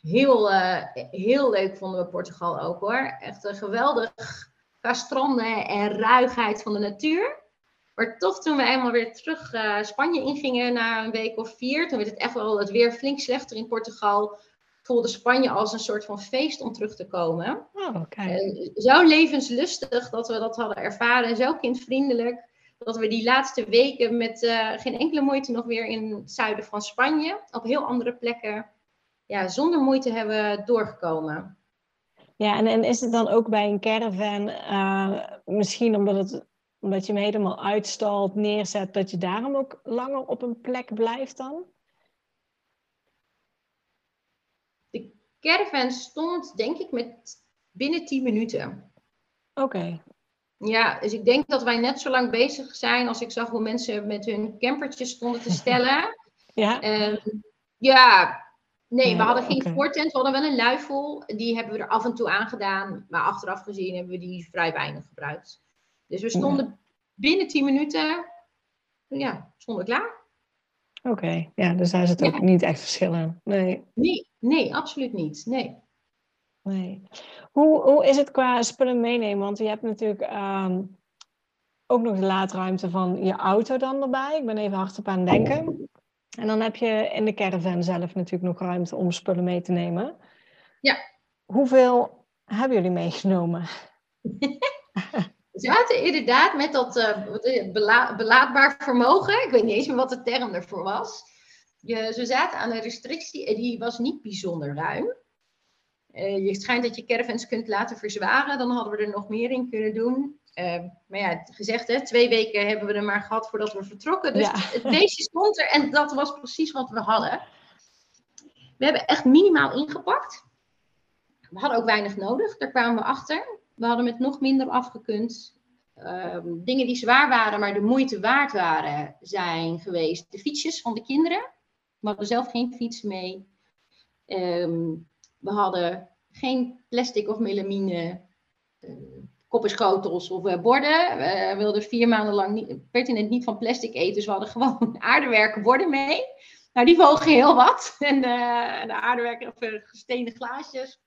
Heel, heel leuk vonden we Portugal ook hoor. Echt een geweldig qua stranden en ruigheid van de natuur. Maar toch, toen we eenmaal weer terug uh, Spanje ingingen na een week of vier, toen werd het echt wel het weer flink slechter in Portugal. Voelde Spanje als een soort van feest om terug te komen. Oh, okay. zo levenslustig dat we dat hadden ervaren, zo kindvriendelijk. Dat we die laatste weken met uh, geen enkele moeite nog weer in het zuiden van Spanje, op heel andere plekken, ja, zonder moeite hebben doorgekomen. Ja, en, en is het dan ook bij een caravan, uh, misschien omdat het omdat je hem helemaal uitstalt, neerzet, dat je daarom ook langer op een plek blijft dan? De caravan stond denk ik met binnen 10 minuten. Oké. Ja, dus ik denk dat wij net zo lang bezig zijn als ik zag hoe mensen met hun campertjes stonden te stellen. ja. Um, ja, nee, we hadden geen okay. voortent. We hadden wel een luifel. Die hebben we er af en toe aangedaan. Maar achteraf gezien hebben we die vrij weinig gebruikt. Dus we stonden binnen 10 minuten, ja, stonden klaar. Oké, ja, dus daar zit ook niet echt verschil in. Nee. nee, nee, absoluut niet. Nee. Nee. Hoe, hoe is het qua spullen meenemen? Want je hebt natuurlijk ehm, ook nog de laadruimte van je auto dan erbij. Ik ben even hardop aan het denken. En dan heb je in de caravan zelf natuurlijk nog ruimte om spullen mee te nemen. Ja. Hoeveel hebben jullie meegenomen? We zaten inderdaad met dat uh, belaadbaar vermogen. Ik weet niet eens meer wat de term ervoor was. Je, ze zaten aan een restrictie en die was niet bijzonder ruim. Uh, je schijnt dat je caravans kunt laten verzwaren. Dan hadden we er nog meer in kunnen doen. Uh, maar ja, gezegd, hè, twee weken hebben we er maar gehad voordat we vertrokken. Dus het beestje stond er en dat was precies wat we hadden. We hebben echt minimaal ingepakt. We hadden ook weinig nodig, daar kwamen we achter. We hadden met nog minder afgekund. Um, dingen die zwaar waren, maar de moeite waard waren, zijn geweest de fietsjes van de kinderen. We hadden zelf geen fiets mee. Um, We hadden geen plastic of melamine uh, koppenschotels of uh, borden. We wilden vier maanden lang pertinent niet van plastic eten. Dus we hadden gewoon aardewerken borden mee. Nou, die wogen heel wat. En de aardewerken of gesteende glaasjes.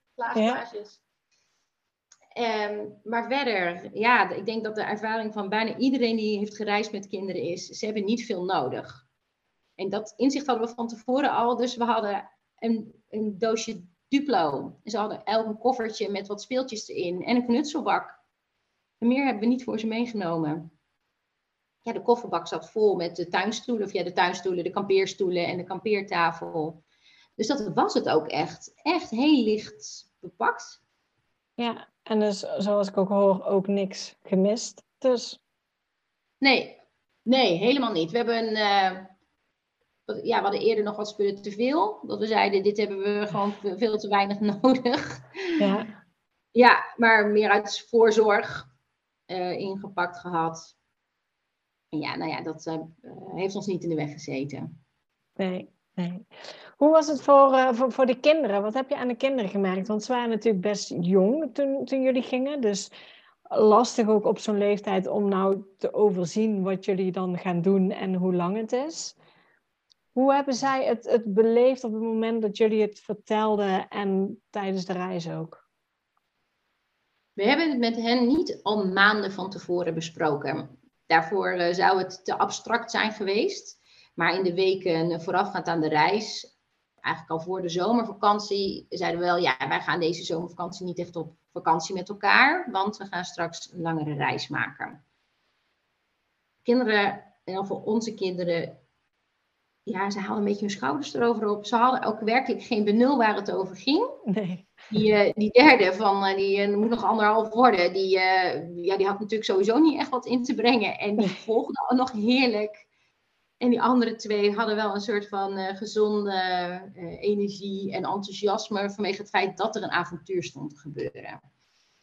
Ehm, maar verder, ja, ik denk dat de ervaring van bijna iedereen die heeft gereisd met kinderen is, ze hebben niet veel nodig. En dat inzicht hadden we van tevoren al, dus we hadden een, een doosje Duplo. Ze hadden elk een koffertje met wat speeltjes erin en een knutselbak. En meer hebben we niet voor ze meegenomen. Ja, de kofferbak zat vol met de tuinstoelen, of ja, de tuinstoelen, de kampeerstoelen en de kampeertafel. Dus dat was het ook echt. Echt heel licht bepakt. Ja, en dus zoals ik ook hoor, ook niks gemist. Dus. Nee, nee, helemaal niet. We hebben een. Uh, ja, we hadden eerder nog wat spullen te veel. Dat we zeiden, dit hebben we gewoon veel te weinig nodig. Ja, ja maar meer uit voorzorg uh, ingepakt gehad. En ja, nou ja, dat uh, heeft ons niet in de weg gezeten. Nee, nee. Hoe was het voor, uh, voor, voor de kinderen? Wat heb je aan de kinderen gemerkt? Want ze waren natuurlijk best jong toen, toen jullie gingen. Dus lastig ook op zo'n leeftijd om nou te overzien wat jullie dan gaan doen en hoe lang het is. Hoe hebben zij het, het beleefd op het moment dat jullie het vertelden en tijdens de reis ook? We hebben het met hen niet al maanden van tevoren besproken. Daarvoor uh, zou het te abstract zijn geweest. Maar in de weken voorafgaand aan de reis eigenlijk al voor de zomervakantie zeiden we wel, ja, wij gaan deze zomervakantie niet echt op vakantie met elkaar, want we gaan straks een langere reis maken. Kinderen, in ieder geval onze kinderen, ja, ze haalden een beetje hun schouders erover op. Ze hadden ook werkelijk geen benul waar het over ging. Nee. Die, uh, die derde van, uh, die uh, moet nog anderhalf worden, die, ja, die had natuurlijk sowieso niet echt wat in te brengen. En die volgde nog heerlijk en die andere twee hadden wel een soort van gezonde energie en enthousiasme vanwege het feit dat er een avontuur stond te gebeuren.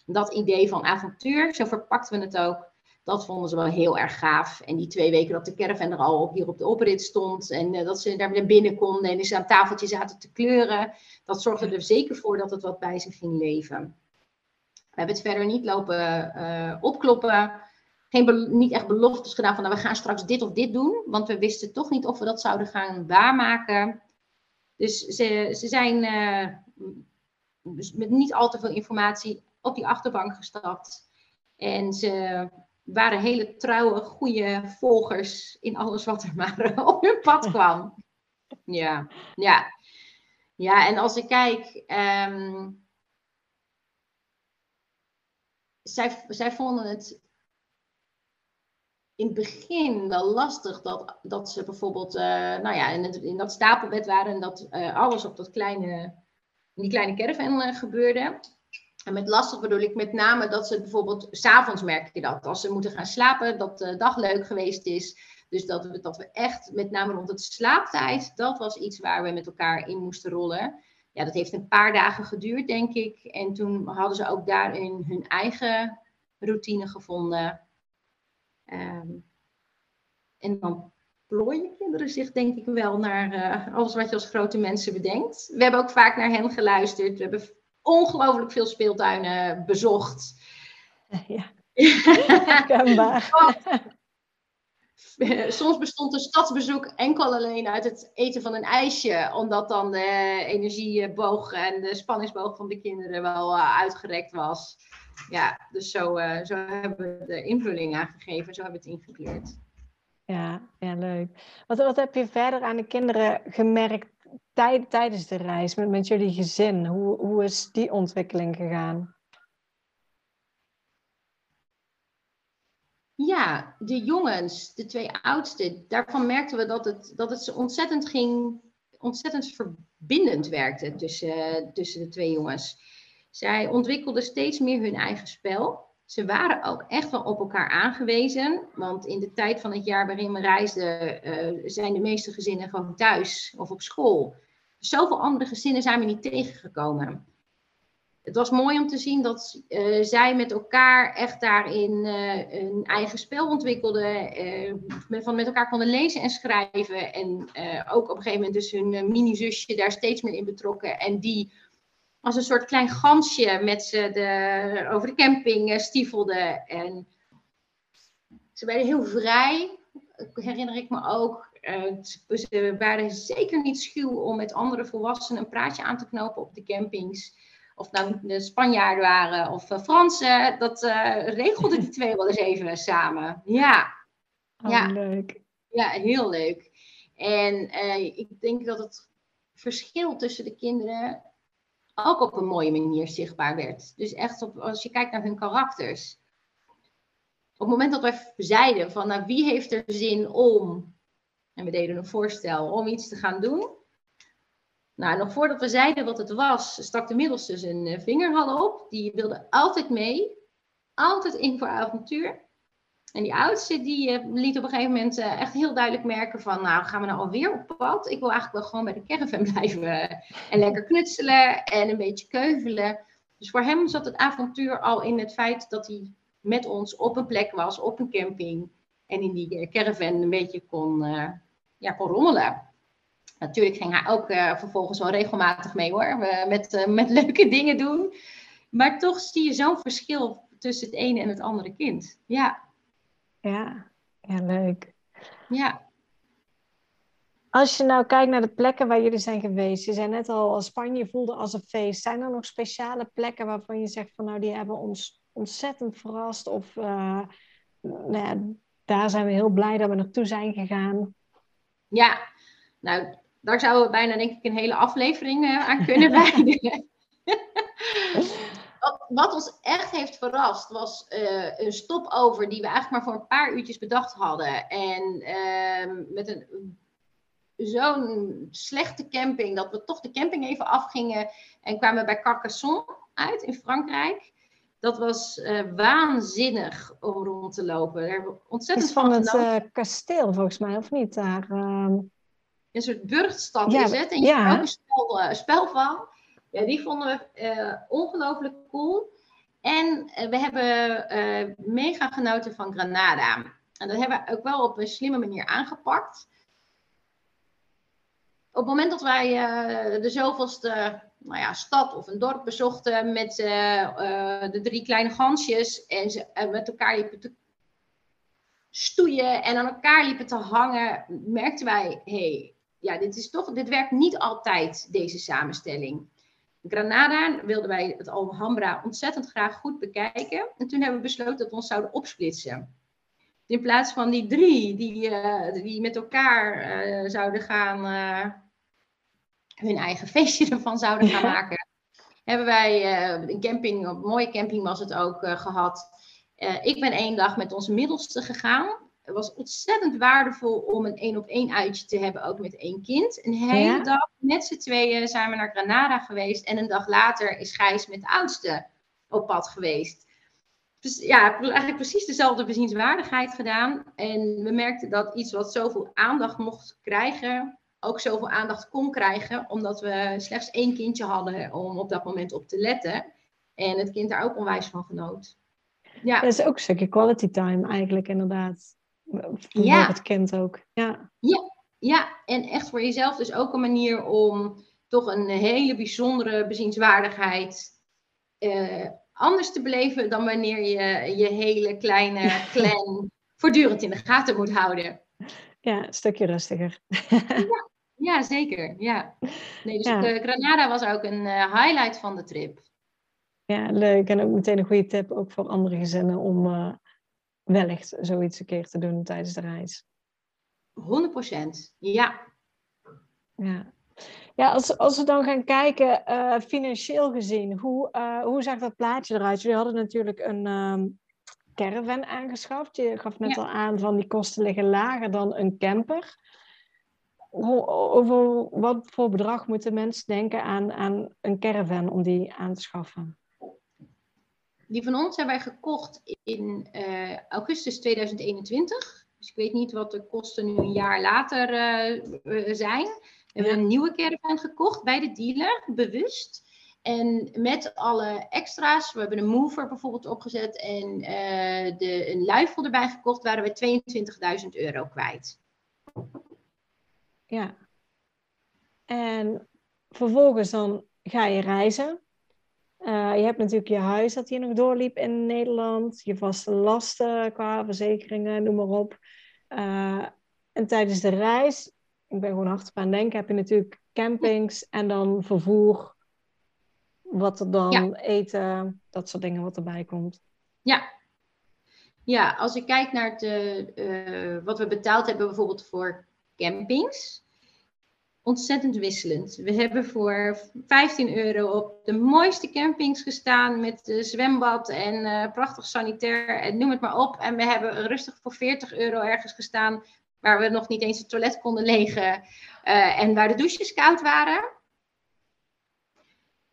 Dat idee van avontuur, zo verpakten we het ook, dat vonden ze wel heel erg gaaf. En die twee weken dat de caravan er al hier op de oprit stond en uh, dat ze daar naar binnen konden en ze aan tafeltje zaten te kleuren, dat zorgde er zeker voor dat het wat bij ze ging leven. We hebben het verder niet lopen opkloppen geen niet echt beloftes gedaan van nou, we gaan straks dit of dit doen. Want we wisten toch niet of we dat zouden gaan waarmaken. Dus ze, ze zijn uh, met niet al te veel informatie op die achterbank gestapt. En ze waren hele trouwe, goede volgers in alles wat er maar op hun pad kwam. Ja, ja. Ja, en als ik kijk, um, zij, zij vonden het in het begin wel lastig dat, dat ze bijvoorbeeld uh, nou ja, in, in dat stapelbed waren en dat uh, alles op dat kleine, in die kleine caravan uh, gebeurde. En met lastig bedoel ik met name dat ze bijvoorbeeld, s'avonds merk je dat, als ze moeten gaan slapen, dat de dag leuk geweest is. Dus dat we, dat we echt, met name rond het slaaptijd, dat was iets waar we met elkaar in moesten rollen. Ja, dat heeft een paar dagen geduurd, denk ik. En toen hadden ze ook daarin hun eigen routine gevonden. Ehm, en dan plooien kinderen zich denk ik wel naar uh, alles wat je als grote mensen bedenkt. We hebben ook vaak naar hen geluisterd. We hebben ongelooflijk veel speeltuinen bezocht. Ja, herkenbaar. Soms bestond een stadsbezoek enkel alleen uit het eten van een ijsje, omdat dan de energieboog en de spanningsboog van de kinderen wel uh, uitgerekt was ja, dus zo, uh, zo hebben we de invulling aangegeven, zo hebben we het ingekleurd. Ja, ja leuk. Wat, wat heb je verder aan de kinderen gemerkt tijd, tijdens de reis met, met jullie gezin? Hoe, hoe is die ontwikkeling gegaan? Ja, de jongens, de twee oudste, daarvan merkten we dat het, dat het ontzettend ging, ontzettend verbindend werkte tussen, tussen de twee jongens. Zij ontwikkelden steeds meer hun eigen spel. Ze waren ook echt wel op elkaar aangewezen. Want in de tijd van het jaar waarin we reisden, uh, zijn de meeste gezinnen gewoon thuis of op school. Zoveel andere gezinnen zijn we niet tegengekomen. Het was mooi om te zien dat uh, zij met elkaar echt daarin uh, een eigen spel ontwikkelden. met, van met elkaar konden lezen en schrijven. En ook op een gegeven moment dus hun mini-zusje daar steeds meer in betrokken. En die als een soort klein gansje met ze de, over de camping uh, stiefelde. En ze werden heel vrij, herinner ik me ook. Uh, ze, waren zeker niet schuw om met andere volwassenen een praatje aan te knopen op de campings. Of nou de Spanjaarden waren of uh, Fransen. Dat regelden die twee wel eens even samen. Ja. Oh, ja. leuk. Ja, heel leuk. En ik denk dat het verschil tussen de kinderen ook op een mooie manier zichtbaar werd. Dus echt op, als je kijkt naar hun karakters. Op het moment dat wij zeiden van nou, wie heeft er zin om, en we deden een voorstel om iets te gaan doen. Nou, nog voordat we zeiden wat het was, stak de middelste zijn eh, vinger op. Die wilde altijd mee. Altijd in voor avontuur. En die oudste die uh, liet op een gegeven moment uh, echt heel duidelijk merken van, nou gaan we nou alweer op pad? Ik wil eigenlijk wel gewoon bij de caravan blijven en lekker knutselen en een beetje keuvelen. Dus voor hem zat het avontuur al in het feit dat hij met ons op een plek was, op een camping en in die caravan een beetje kon, ja, kon rommelen. Natuurlijk ging hij ook vervolgens wel regelmatig mee hoor, met, met leuke dingen doen. Maar toch zie je zo'n verschil tussen het ene en het andere kind. Ja. Ja, ja, leuk. Ja. Als je nou kijkt naar de plekken waar jullie zijn geweest, je zei net al, Spanje voelde als een feest. Zijn er nog speciale plekken waarvan je zegt van nou, die hebben ons ontzettend verrast? Of uh, nou ja, daar zijn we heel blij dat we naartoe zijn gegaan? Ja, nou, daar zouden we bijna denk ik een hele aflevering uh, aan kunnen wijden wat, ons echt heeft verrast was uh, een stopover die we eigenlijk maar voor een paar uurtjes bedacht hadden. En uh, met een zo'n slechte camping dat we toch de camping even afgingen en kwamen bij Carcassonne uit in Frankrijk. Dat was uh, waanzinnig om rond te lopen. Daar hebben we ontzettend van, van het uh, kasteel volgens mij, of niet? Daar, uh... Een soort burchtstad is het. En je ja. ook een spel, spel van. Die vonden we uh, ongelooflijk cool. En uh, we hebben uh, mega genoten van Granada. En dat hebben we ook wel op een slimme manier aangepakt. Op het moment dat wij de zoveelste nou ja, stad of een dorp bezochten met de drie kleine gansjes en ze met elkaar liepen te stoeien en aan elkaar liepen te hangen, merkten wij, hé, hey, ja, dit is toch, dit werkt niet altijd, deze samenstelling. Granada wilden wij het Alhambra ontzettend graag goed bekijken. En toen hebben we besloten dat we ons zouden opsplitsen. In plaats van die drie die, uh, die met elkaar uh, zouden gaan, uh, hun eigen feestje ervan zouden gaan maken, hebben wij een camping, een mooie camping was het ook, gehad. ik ben één dag met onze middelste gegaan. Het was ontzettend waardevol om een één op één uitje te hebben, ook met één kind. Een hele dag met z'n tweeën zijn we naar Granada geweest. En een dag later is Gijs met de oudste op pad geweest. Dus ja, eigenlijk precies dezelfde bezienswaardigheid gedaan. En we merkten dat iets wat zoveel aandacht mocht krijgen, ook zoveel aandacht kon krijgen, omdat we slechts één kindje hadden om op dat moment op te letten. En het kind daar ook onwijs van genoot. Ja. Dat is ook een stukje quality time eigenlijk, inderdaad. Ja. het kind ook. Ja. ja. Ja, en echt voor jezelf dus ook een manier om toch een hele bijzondere bezienswaardigheid uh, anders te beleven dan wanneer je je hele kleine clan voortdurend in de gaten moet houden. Ja, een stukje rustiger. ja, ja, zeker. Ja. Nee, dus ja. Granada was ook een uh, highlight van de trip. Ja, leuk. En ook meteen een goede tip ook voor andere gezinnen om uh, wellicht zoiets een keer te doen tijdens de reis. 100% ja. Ja, ja als, als we dan gaan kijken, uh, financieel gezien, hoe, uh, hoe zag dat plaatje eruit? Jullie hadden natuurlijk een um, caravan aangeschaft. Je gaf net al aan van die kosten liggen lager dan een camper. Hoe, over wat voor bedrag moeten mensen denken aan, aan een caravan om die aan te schaffen? Die van ons hebben wij gekocht in uh, augustus 2021. Dus ik weet niet wat de kosten nu een jaar later uh, zijn. We hebben een nieuwe caravan gekocht bij de dealer, bewust. En met alle extra's, we hebben een mover bijvoorbeeld opgezet en uh, de, een luifel erbij gekocht, waren we 22.000 euro kwijt. Ja. En vervolgens dan ga je reizen. Je hebt natuurlijk je huis dat hier nog doorliep in Nederland. Je vaste lasten qua verzekeringen, noem maar op. en tijdens de reis, ik ben gewoon hard op aan denken, heb je natuurlijk campings en dan vervoer. Wat er dan eten, dat soort dingen wat erbij komt. Ja, ja, als ik kijk naar de, uh, wat we betaald hebben bijvoorbeeld voor campings, ontzettend wisselend. We hebben voor 15 euro op de mooiste campings gestaan met zwembad en uh, prachtig sanitair noem het maar op. En we hebben rustig voor 40 euro ergens gestaan waar we nog niet eens het toilet konden legen uh, en waar de douches koud waren.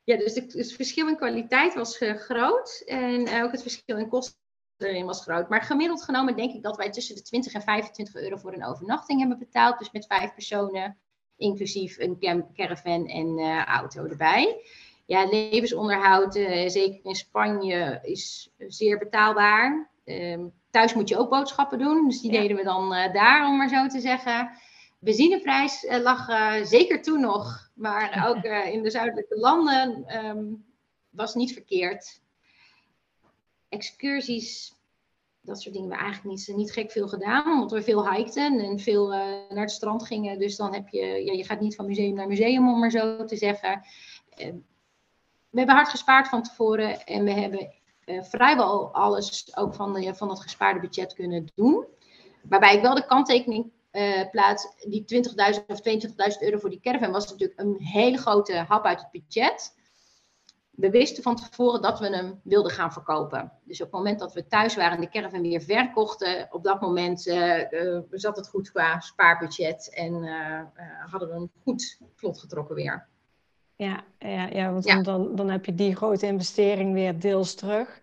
Ja, dus het verschil in kwaliteit was groot en ook het verschil in kosten erin was groot. Maar gemiddeld genomen denk ik dat wij tussen de 20 en 25 euro voor een overnachting hebben betaald. Dus met vijf personen, inclusief een caravan en uh, auto erbij. Ja, levensonderhoud, uh, zeker in Spanje, is zeer betaalbaar. Uh, thuis moet je ook boodschappen doen, dus die deden we dan uh, daar, om maar zo te zeggen. Benzineprijs lag zeker toen nog, maar ook in de zuidelijke landen um, was niet verkeerd excursies, dat soort dingen, we eigenlijk niet, niet gek veel gedaan. Omdat we veel hikten en veel uh, naar het strand gingen. Dus dan heb je, ja, je gaat niet van museum naar museum, om maar zo te zeggen. Uh, we hebben hard gespaard van tevoren en we hebben uh, vrijwel alles ook van, de, van dat gespaarde budget kunnen doen. Waarbij ik wel de kanttekening plaats, die 20.000 of 22.000 euro voor die caravan was natuurlijk een hele grote hap uit het budget we wisten van tevoren dat we hem wilden gaan verkopen. Dus op het moment dat we thuis waren en de caravan weer verkochten, op dat moment uh, uh, zat het goed qua spaarbudget en uh, hadden we hem goed vlot getrokken weer. Ja, ja, ja want Dan, dan heb je die grote investering weer deels terug.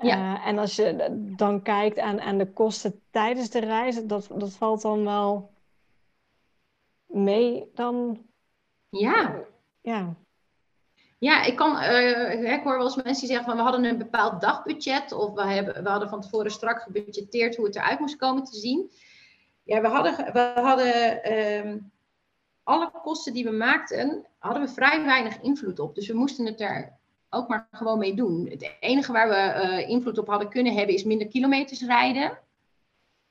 Ja. en als je dan kijkt aan, aan de kosten tijdens de reis, dat, dat valt dan wel mee dan? Ja. Ja. Ja, ik, kan, uh, ik hoor wel eens mensen die zeggen van we hadden een bepaald dagbudget of we, hebben, we hadden van tevoren strak gebudgeteerd hoe het eruit moest komen te zien. Ja, we hadden, we hadden ehm, alle kosten die we maakten, hadden we vrij weinig invloed op. Dus we moesten het er ook maar gewoon mee doen. Het enige waar we uh, invloed op hadden kunnen hebben is minder kilometers rijden.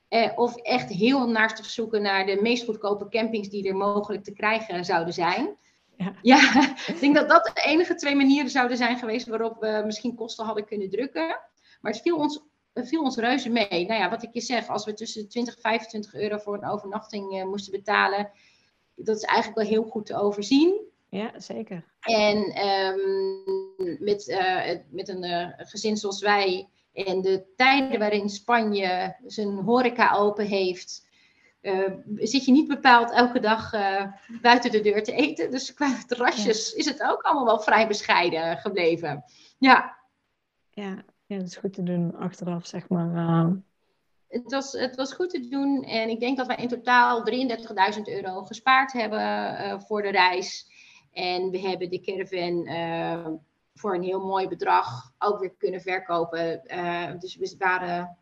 Uh, of echt heel naastig zoeken naar de meest goedkope campings die er mogelijk te krijgen zouden zijn. Ja. ja, ik denk dat dat de enige twee manieren zouden zijn geweest waarop we misschien kosten hadden kunnen drukken. Maar het viel ons, het viel ons reuze mee. Nou ja, wat ik je zeg, als we tussen 20 en 25 euro voor een overnachting uh, moesten betalen, dat is eigenlijk wel heel goed te overzien. Ja, zeker. En um, met, uh, met een uh, gezin zoals wij en de tijden waarin Spanje zijn horeca open heeft, uh, zit je niet bepaald elke dag uh, buiten de deur te eten. Dus qua terrasjes is het ook allemaal wel vrij bescheiden gebleven. Ja. Ja, ja dat is goed te doen achteraf, zeg maar. Uh... Het, was, het was goed te doen en ik denk dat wij in totaal 33.000 euro gespaard hebben voor de reis. En we hebben de caravan voor een heel mooi bedrag ook weer kunnen verkopen. dus we waren,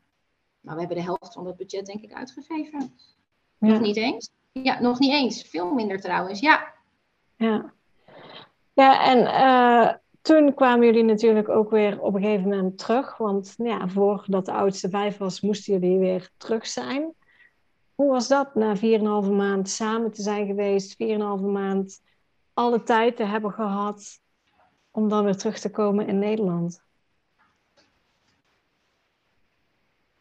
nou, we hebben de helft van dat budget denk ik uitgegeven. Nog niet eens? Ja, nog niet eens. Veel minder trouwens, ja. Ja, ja en uh, toen kwamen jullie natuurlijk ook weer op een gegeven moment terug. Want nou ja, voordat de oudste vijf was, moesten jullie weer terug zijn. Hoe was dat na 4,5 maand samen te zijn geweest? 4,5 maand alle tijd te hebben gehad om dan weer terug te komen in Nederland?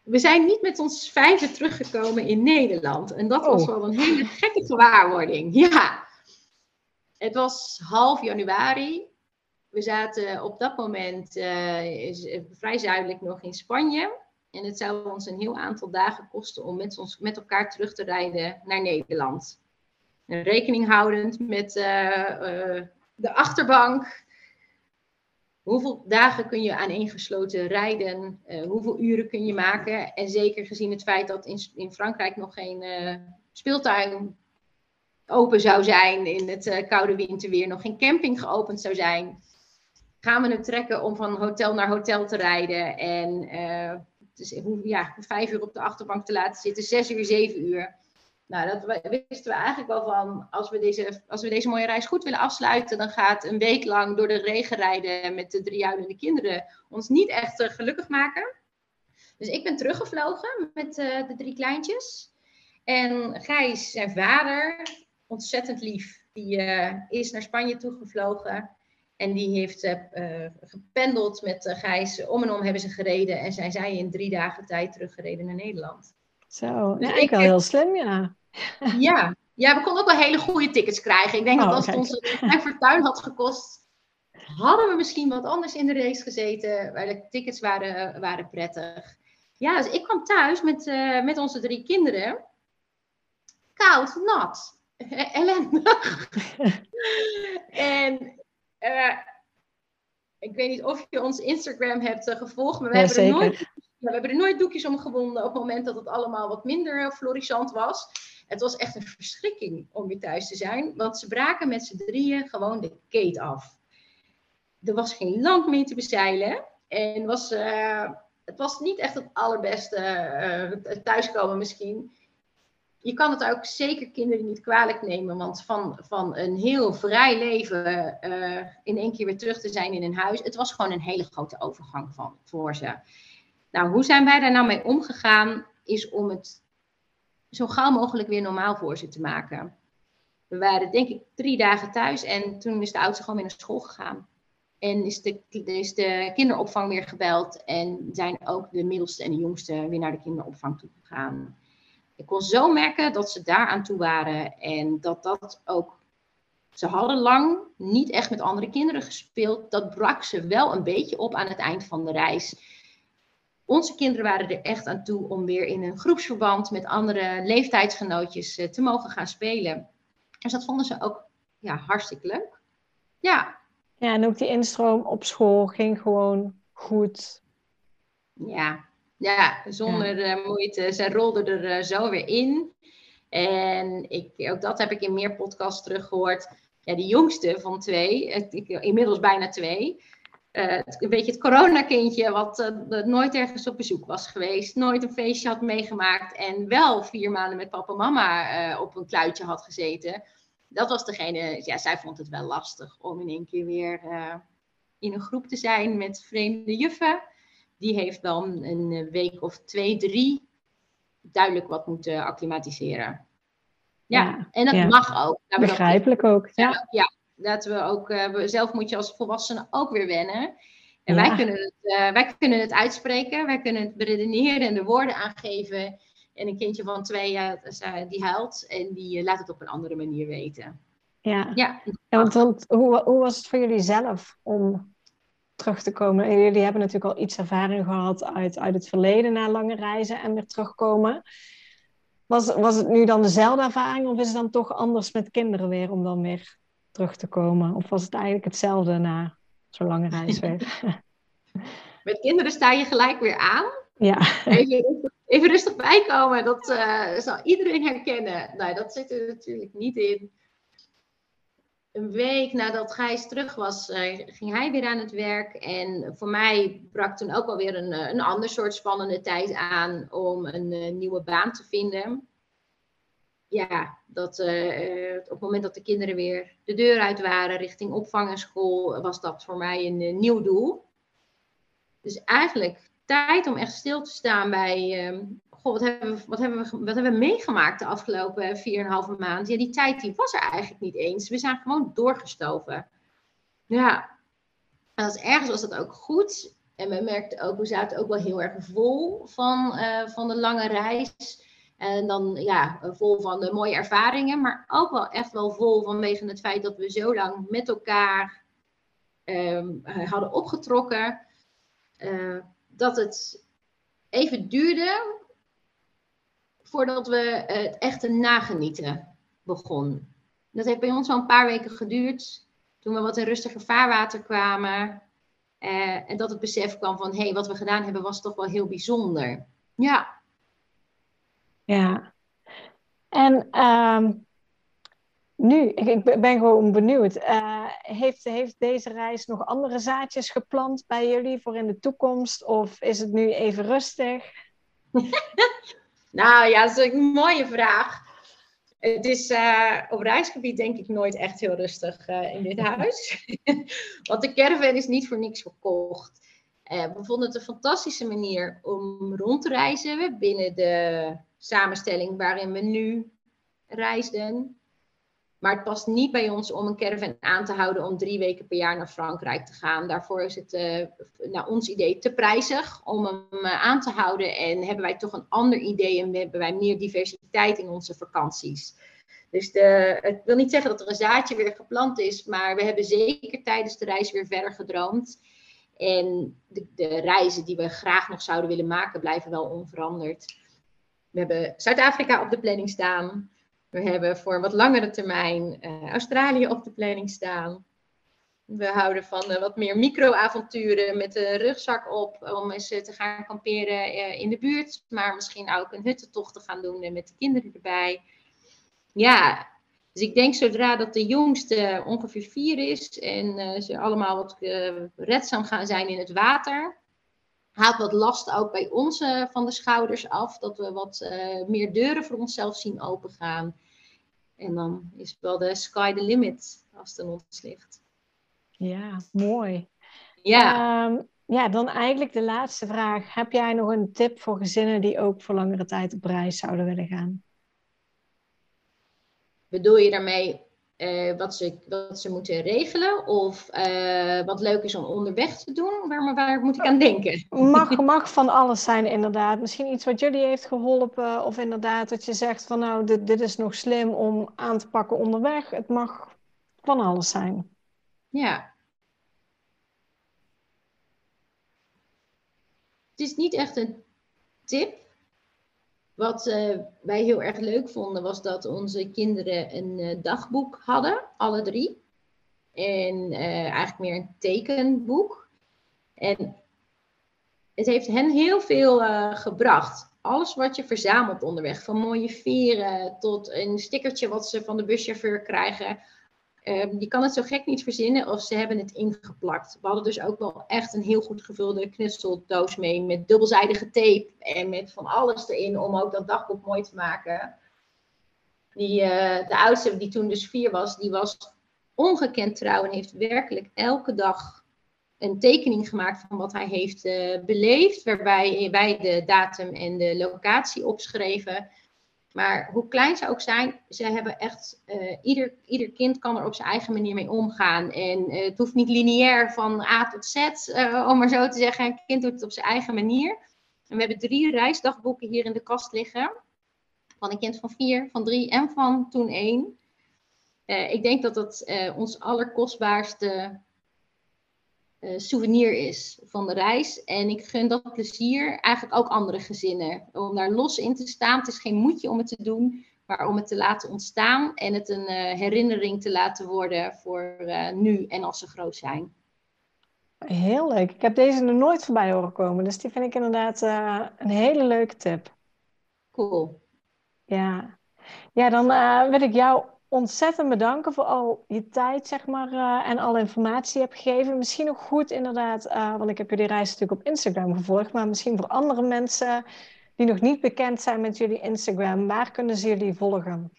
We zijn niet met ons vijven teruggekomen in Nederland. En dat was oh. wel een hele gekke gewaarwording. Ja. Het was half januari. We zaten op dat moment uh, vrij zuidelijk nog in Spanje. En het zou ons een heel aantal dagen kosten om met, ons, met elkaar terug te rijden naar Nederland. En rekening houdend met uh, uh, de achterbank, Hoeveel dagen kun je aaneengesloten rijden? Uh, hoeveel uren kun je maken? En zeker gezien het feit dat in, in Frankrijk nog geen uh, speeltuin open zou zijn in het uh, koude winterweer, nog geen camping geopend zou zijn, gaan we het trekken om van hotel naar hotel te rijden en dus, ja, vijf uur op de achterbank te laten zitten, zes uur, zeven uur. Nou, dat wisten we eigenlijk wel van. Als we, deze, als we deze mooie reis goed willen afsluiten, dan gaat een week lang door de regen rijden met de drie oudere kinderen ons niet echt uh, gelukkig maken. Dus ik ben teruggevlogen met uh, de drie kleintjes. En Gijs, zijn vader, ontzettend lief, die uh, is naar Spanje toegevlogen. En die heeft gependeld met Gijs. Om en om hebben ze gereden. En zijn zij in drie dagen tijd teruggereden naar Nederland. Zo, dus ik wel heel slim, ja. Ja. ja, we konden ook wel hele goede tickets krijgen. Ik denk dat oh, als het ons een fortuin had gekost, hadden we misschien wat anders in de race gezeten. Maar de tickets waren, waren prettig. Ja, dus ik kwam thuis met, uh, met onze drie kinderen. Koud, nat, ellendig. en uh, ik weet niet of je ons Instagram hebt uh, gevolgd, maar we, hebben er nooit, we hebben er nooit doekjes om gewonden op het moment dat het allemaal wat minder florissant was. Het was echt een verschrikking om weer thuis te zijn, want ze braken met z'n drieën gewoon de keet af. Er was geen land meer te bezeilen en was, uh, het was niet echt het allerbeste thuiskomen misschien je kan het ook zeker kinderen niet kwalijk nemen, want van, van een heel vrij leven in één keer weer terug te zijn in een huis, het was gewoon een hele grote overgang van, voor ze. Nou, hoe zijn wij daar nou mee omgegaan, is om het zo gauw mogelijk weer normaal voor ze te maken. We waren denk ik drie dagen thuis en toen is de oudste gewoon weer naar school gegaan. En is de, is de kinderopvang weer gebeld en zijn ook de middelste en de jongste weer naar de kinderopvang toe gegaan ik kon zo merken dat ze daar aan toe waren. En dat dat ook. Ze hadden lang niet echt met andere kinderen gespeeld. Dat brak ze wel een beetje op aan het eind van de reis. Onze kinderen waren er echt aan toe om weer in een groepsverband met andere leeftijdsgenootjes eh, te mogen gaan spelen. Dus dat vonden ze ook ja, hartstikke leuk. Ja. Ja, en ook die instroom op school ging gewoon goed. Ja, ja, zonder ja. Eh, moeite. Ze rolden er uh, zo weer in. En ik, ook dat heb ik in meer podcasts teruggehoord. Ja, die jongste van twee, inmiddels bijna twee. Uh, een beetje het coronakindje, wat nooit ergens op bezoek was geweest, nooit een feestje had meegemaakt en wel vier maanden met papa en mama op een kluitje had gezeten. Dat was degene, ja, zij vond het wel lastig om in één keer weer in een groep te zijn met vreemde juffen die heeft wel een week of twee, drie duidelijk wat moeten acclimatiseren. Ja, en dat mag ook. Begrijpelijk ook. Ja. ja, dat we ook, uh, zelf moet je als volwassene ook weer wennen. En wij, kunnen het, uh, wij kunnen het uitspreken, wij kunnen het beredeneren en de woorden aangeven. En een kindje van twee, ja, die huilt en die laat het op een andere manier weten. Ja, ja. want, want hoe, hoe was het voor jullie zelf om terug te komen. En jullie hebben natuurlijk al iets ervaring gehad uit, uit het verleden na lange reizen en weer terugkomen. Was, was het nu dan dezelfde ervaring of is het dan toch anders met kinderen weer om dan weer terug te komen? Of was het eigenlijk hetzelfde na zo'n lange reis weer? met kinderen sta je gelijk weer aan. Ja. Even, even rustig bijkomen, dat uh, zal iedereen herkennen. Nou, dat zit er natuurlijk niet in een week nadat Gijs terug was, uh, ging hij weer aan het werk. En voor mij brak toen ook alweer een, eh, een ander soort spannende tijd aan om een uh, nieuwe baan te vinden. Ja, dat op het moment dat de kinderen weer de deur uit waren richting opvang en school, was dat voor mij een nieuw doel. Dus eigenlijk tijd om echt stil te staan bij ehm, wat hebben, we, wat, hebben we, wat hebben we meegemaakt de afgelopen 4,5 maand? Ja, die tijd die was er eigenlijk niet eens. We zijn gewoon doorgestoven. Ja, en als ergens was dat ook goed. En we merkten ook, we zaten ook wel heel erg vol van, van de lange reis. En dan ja, vol van mooie ervaringen, maar ook wel echt wel vol vanwege het feit dat we zo lang met elkaar um, hadden opgetrokken. Uh, dat het even duurde voordat we het echte nagenieten begon. Dat heeft bij ons al een paar weken geduurd. Toen we wat in rustiger vaarwater kwamen. Uh, en dat het besef kwam van, hé, hey, wat we gedaan hebben was toch wel heel bijzonder. Ja. Ja. En uh, nu, ik, ik, ben gewoon benieuwd. Uh, heeft, heeft deze reis nog andere zaadjes geplant bij jullie voor in de toekomst? Of is het nu even rustig? Nou ja, dat is een mooie vraag. Het is uh, op reisgebied denk ik nooit echt heel rustig uh, in dit huis. Want de caravan is niet voor niks verkocht. We vonden het een fantastische manier om rond te reizen binnen de samenstelling waarin we nu reisden. Maar het past niet bij ons om een caravan aan te houden om drie weken per jaar naar Frankrijk te gaan. Daarvoor is het uh, naar ons idee te prijzig om hem uh, aan te houden. En hebben wij toch een ander idee en hebben wij meer diversiteit in onze vakanties. Dus de, het wil niet zeggen dat er een zaadje weer geplant is, maar we hebben zeker tijdens de reis weer verder gedroomd. En de, de reizen die we graag nog zouden willen maken, blijven wel onveranderd. We hebben Zuid-Afrika op de planning staan. We hebben voor een wat langere termijn uh, Australië op de planning staan. We houden van uh, wat meer micro-avonturen met een rugzak op om eens uh, te gaan kamperen in de buurt. Maar misschien ook een huttentocht te gaan doen met de kinderen erbij. Ja, dus ik denk zodra dat de jongste ongeveer vier is en ze allemaal wat redzaam gaan zijn in het water, haalt wat last ook bij ons van de schouders af. Dat we wat meer deuren voor onszelf zien opengaan. En dan is wel de sky the limit als het aan ons ligt. Ja, mooi. Ja. Um, ja, dan eigenlijk de laatste vraag. Heb jij nog een tip voor gezinnen die ook voor langere tijd op reis zouden willen gaan? Bedoel je daarmee uh, wat, ze, wat ze moeten regelen of uh, wat leuk is om onderweg te doen? Waar, waar moet ik aan denken? Mag, mag van alles zijn, inderdaad. Misschien iets wat jullie heeft geholpen, of inderdaad dat je zegt van nou, dit, dit is nog slim om aan te pakken onderweg. Het mag van alles zijn. Ja. Het is niet echt een tip, wat uh, wij heel erg leuk vonden, was dat onze kinderen een uh, dagboek hadden, alle drie. En uh, eigenlijk meer een tekenboek. En het heeft hen heel veel gebracht. Alles wat je verzamelt onderweg, van mooie veren tot een stickertje wat ze van de buschauffeur krijgen. Um, je kan het zo gek niet verzinnen of ze hebben het ingeplakt. We hadden dus ook wel echt een heel goed gevulde knutseldoos mee met dubbelzijdige tape en met van alles erin om ook dat dagboek mooi te maken. Die, uh, de oudste, die toen dus vier was, die was ongekend trouw en heeft werkelijk elke dag een tekening gemaakt van wat hij heeft uh, beleefd, waarbij wij de datum en de locatie opschreven. Maar hoe klein ze ook zijn, ze hebben echt, uh, ieder, ieder kind kan er op zijn eigen manier mee omgaan. En uh, het hoeft niet lineair van A tot Z, uh, om maar zo te zeggen. Een kind doet het op zijn eigen manier. En we hebben drie reisdagboeken hier in de kast liggen. Van een kind van vier, van drie en van toen één. ik denk dat dat ons allerkostbaarste souvenir is van de reis. En ik gun dat plezier eigenlijk ook andere gezinnen. Om daar los in te staan. Het is geen moedje om het te doen, maar om het te laten ontstaan. En het een uh, herinnering te laten worden voor uh, nu en als ze groot zijn. Heel leuk. Ik heb deze nog nooit voorbij horen komen. Dus die vind ik inderdaad een hele leuke tip. Cool. Ja, ja dan wil ik jou ontzettend bedanken voor al je tijd, zeg maar, uh, en alle informatie hebt gegeven. Misschien nog goed, inderdaad, uh, want ik heb jullie reis natuurlijk op Instagram gevolgd, maar misschien voor andere mensen die nog niet bekend zijn met jullie Instagram, waar kunnen ze jullie volgen?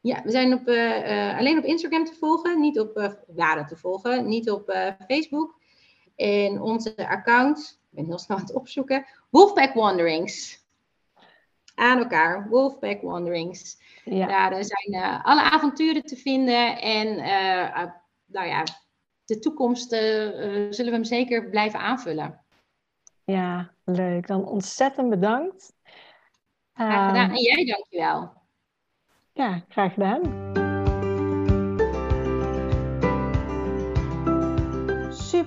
Ja, we zijn op, uh, alleen op Instagram te volgen, niet op, uh, te volgen, niet op Facebook. En onze account, ik ben heel snel aan het opzoeken, Wolfpack Wanderings. Aan elkaar, Wolfpack Wanderings. Ja. Daar zijn uh, alle avonturen te vinden. En uh, nou ja, de toekomst zullen we hem zeker blijven aanvullen. Ja, leuk. Dan ontzettend bedankt. Graag gedaan. Ehm, en jij dankjewel. Ja, graag gedaan.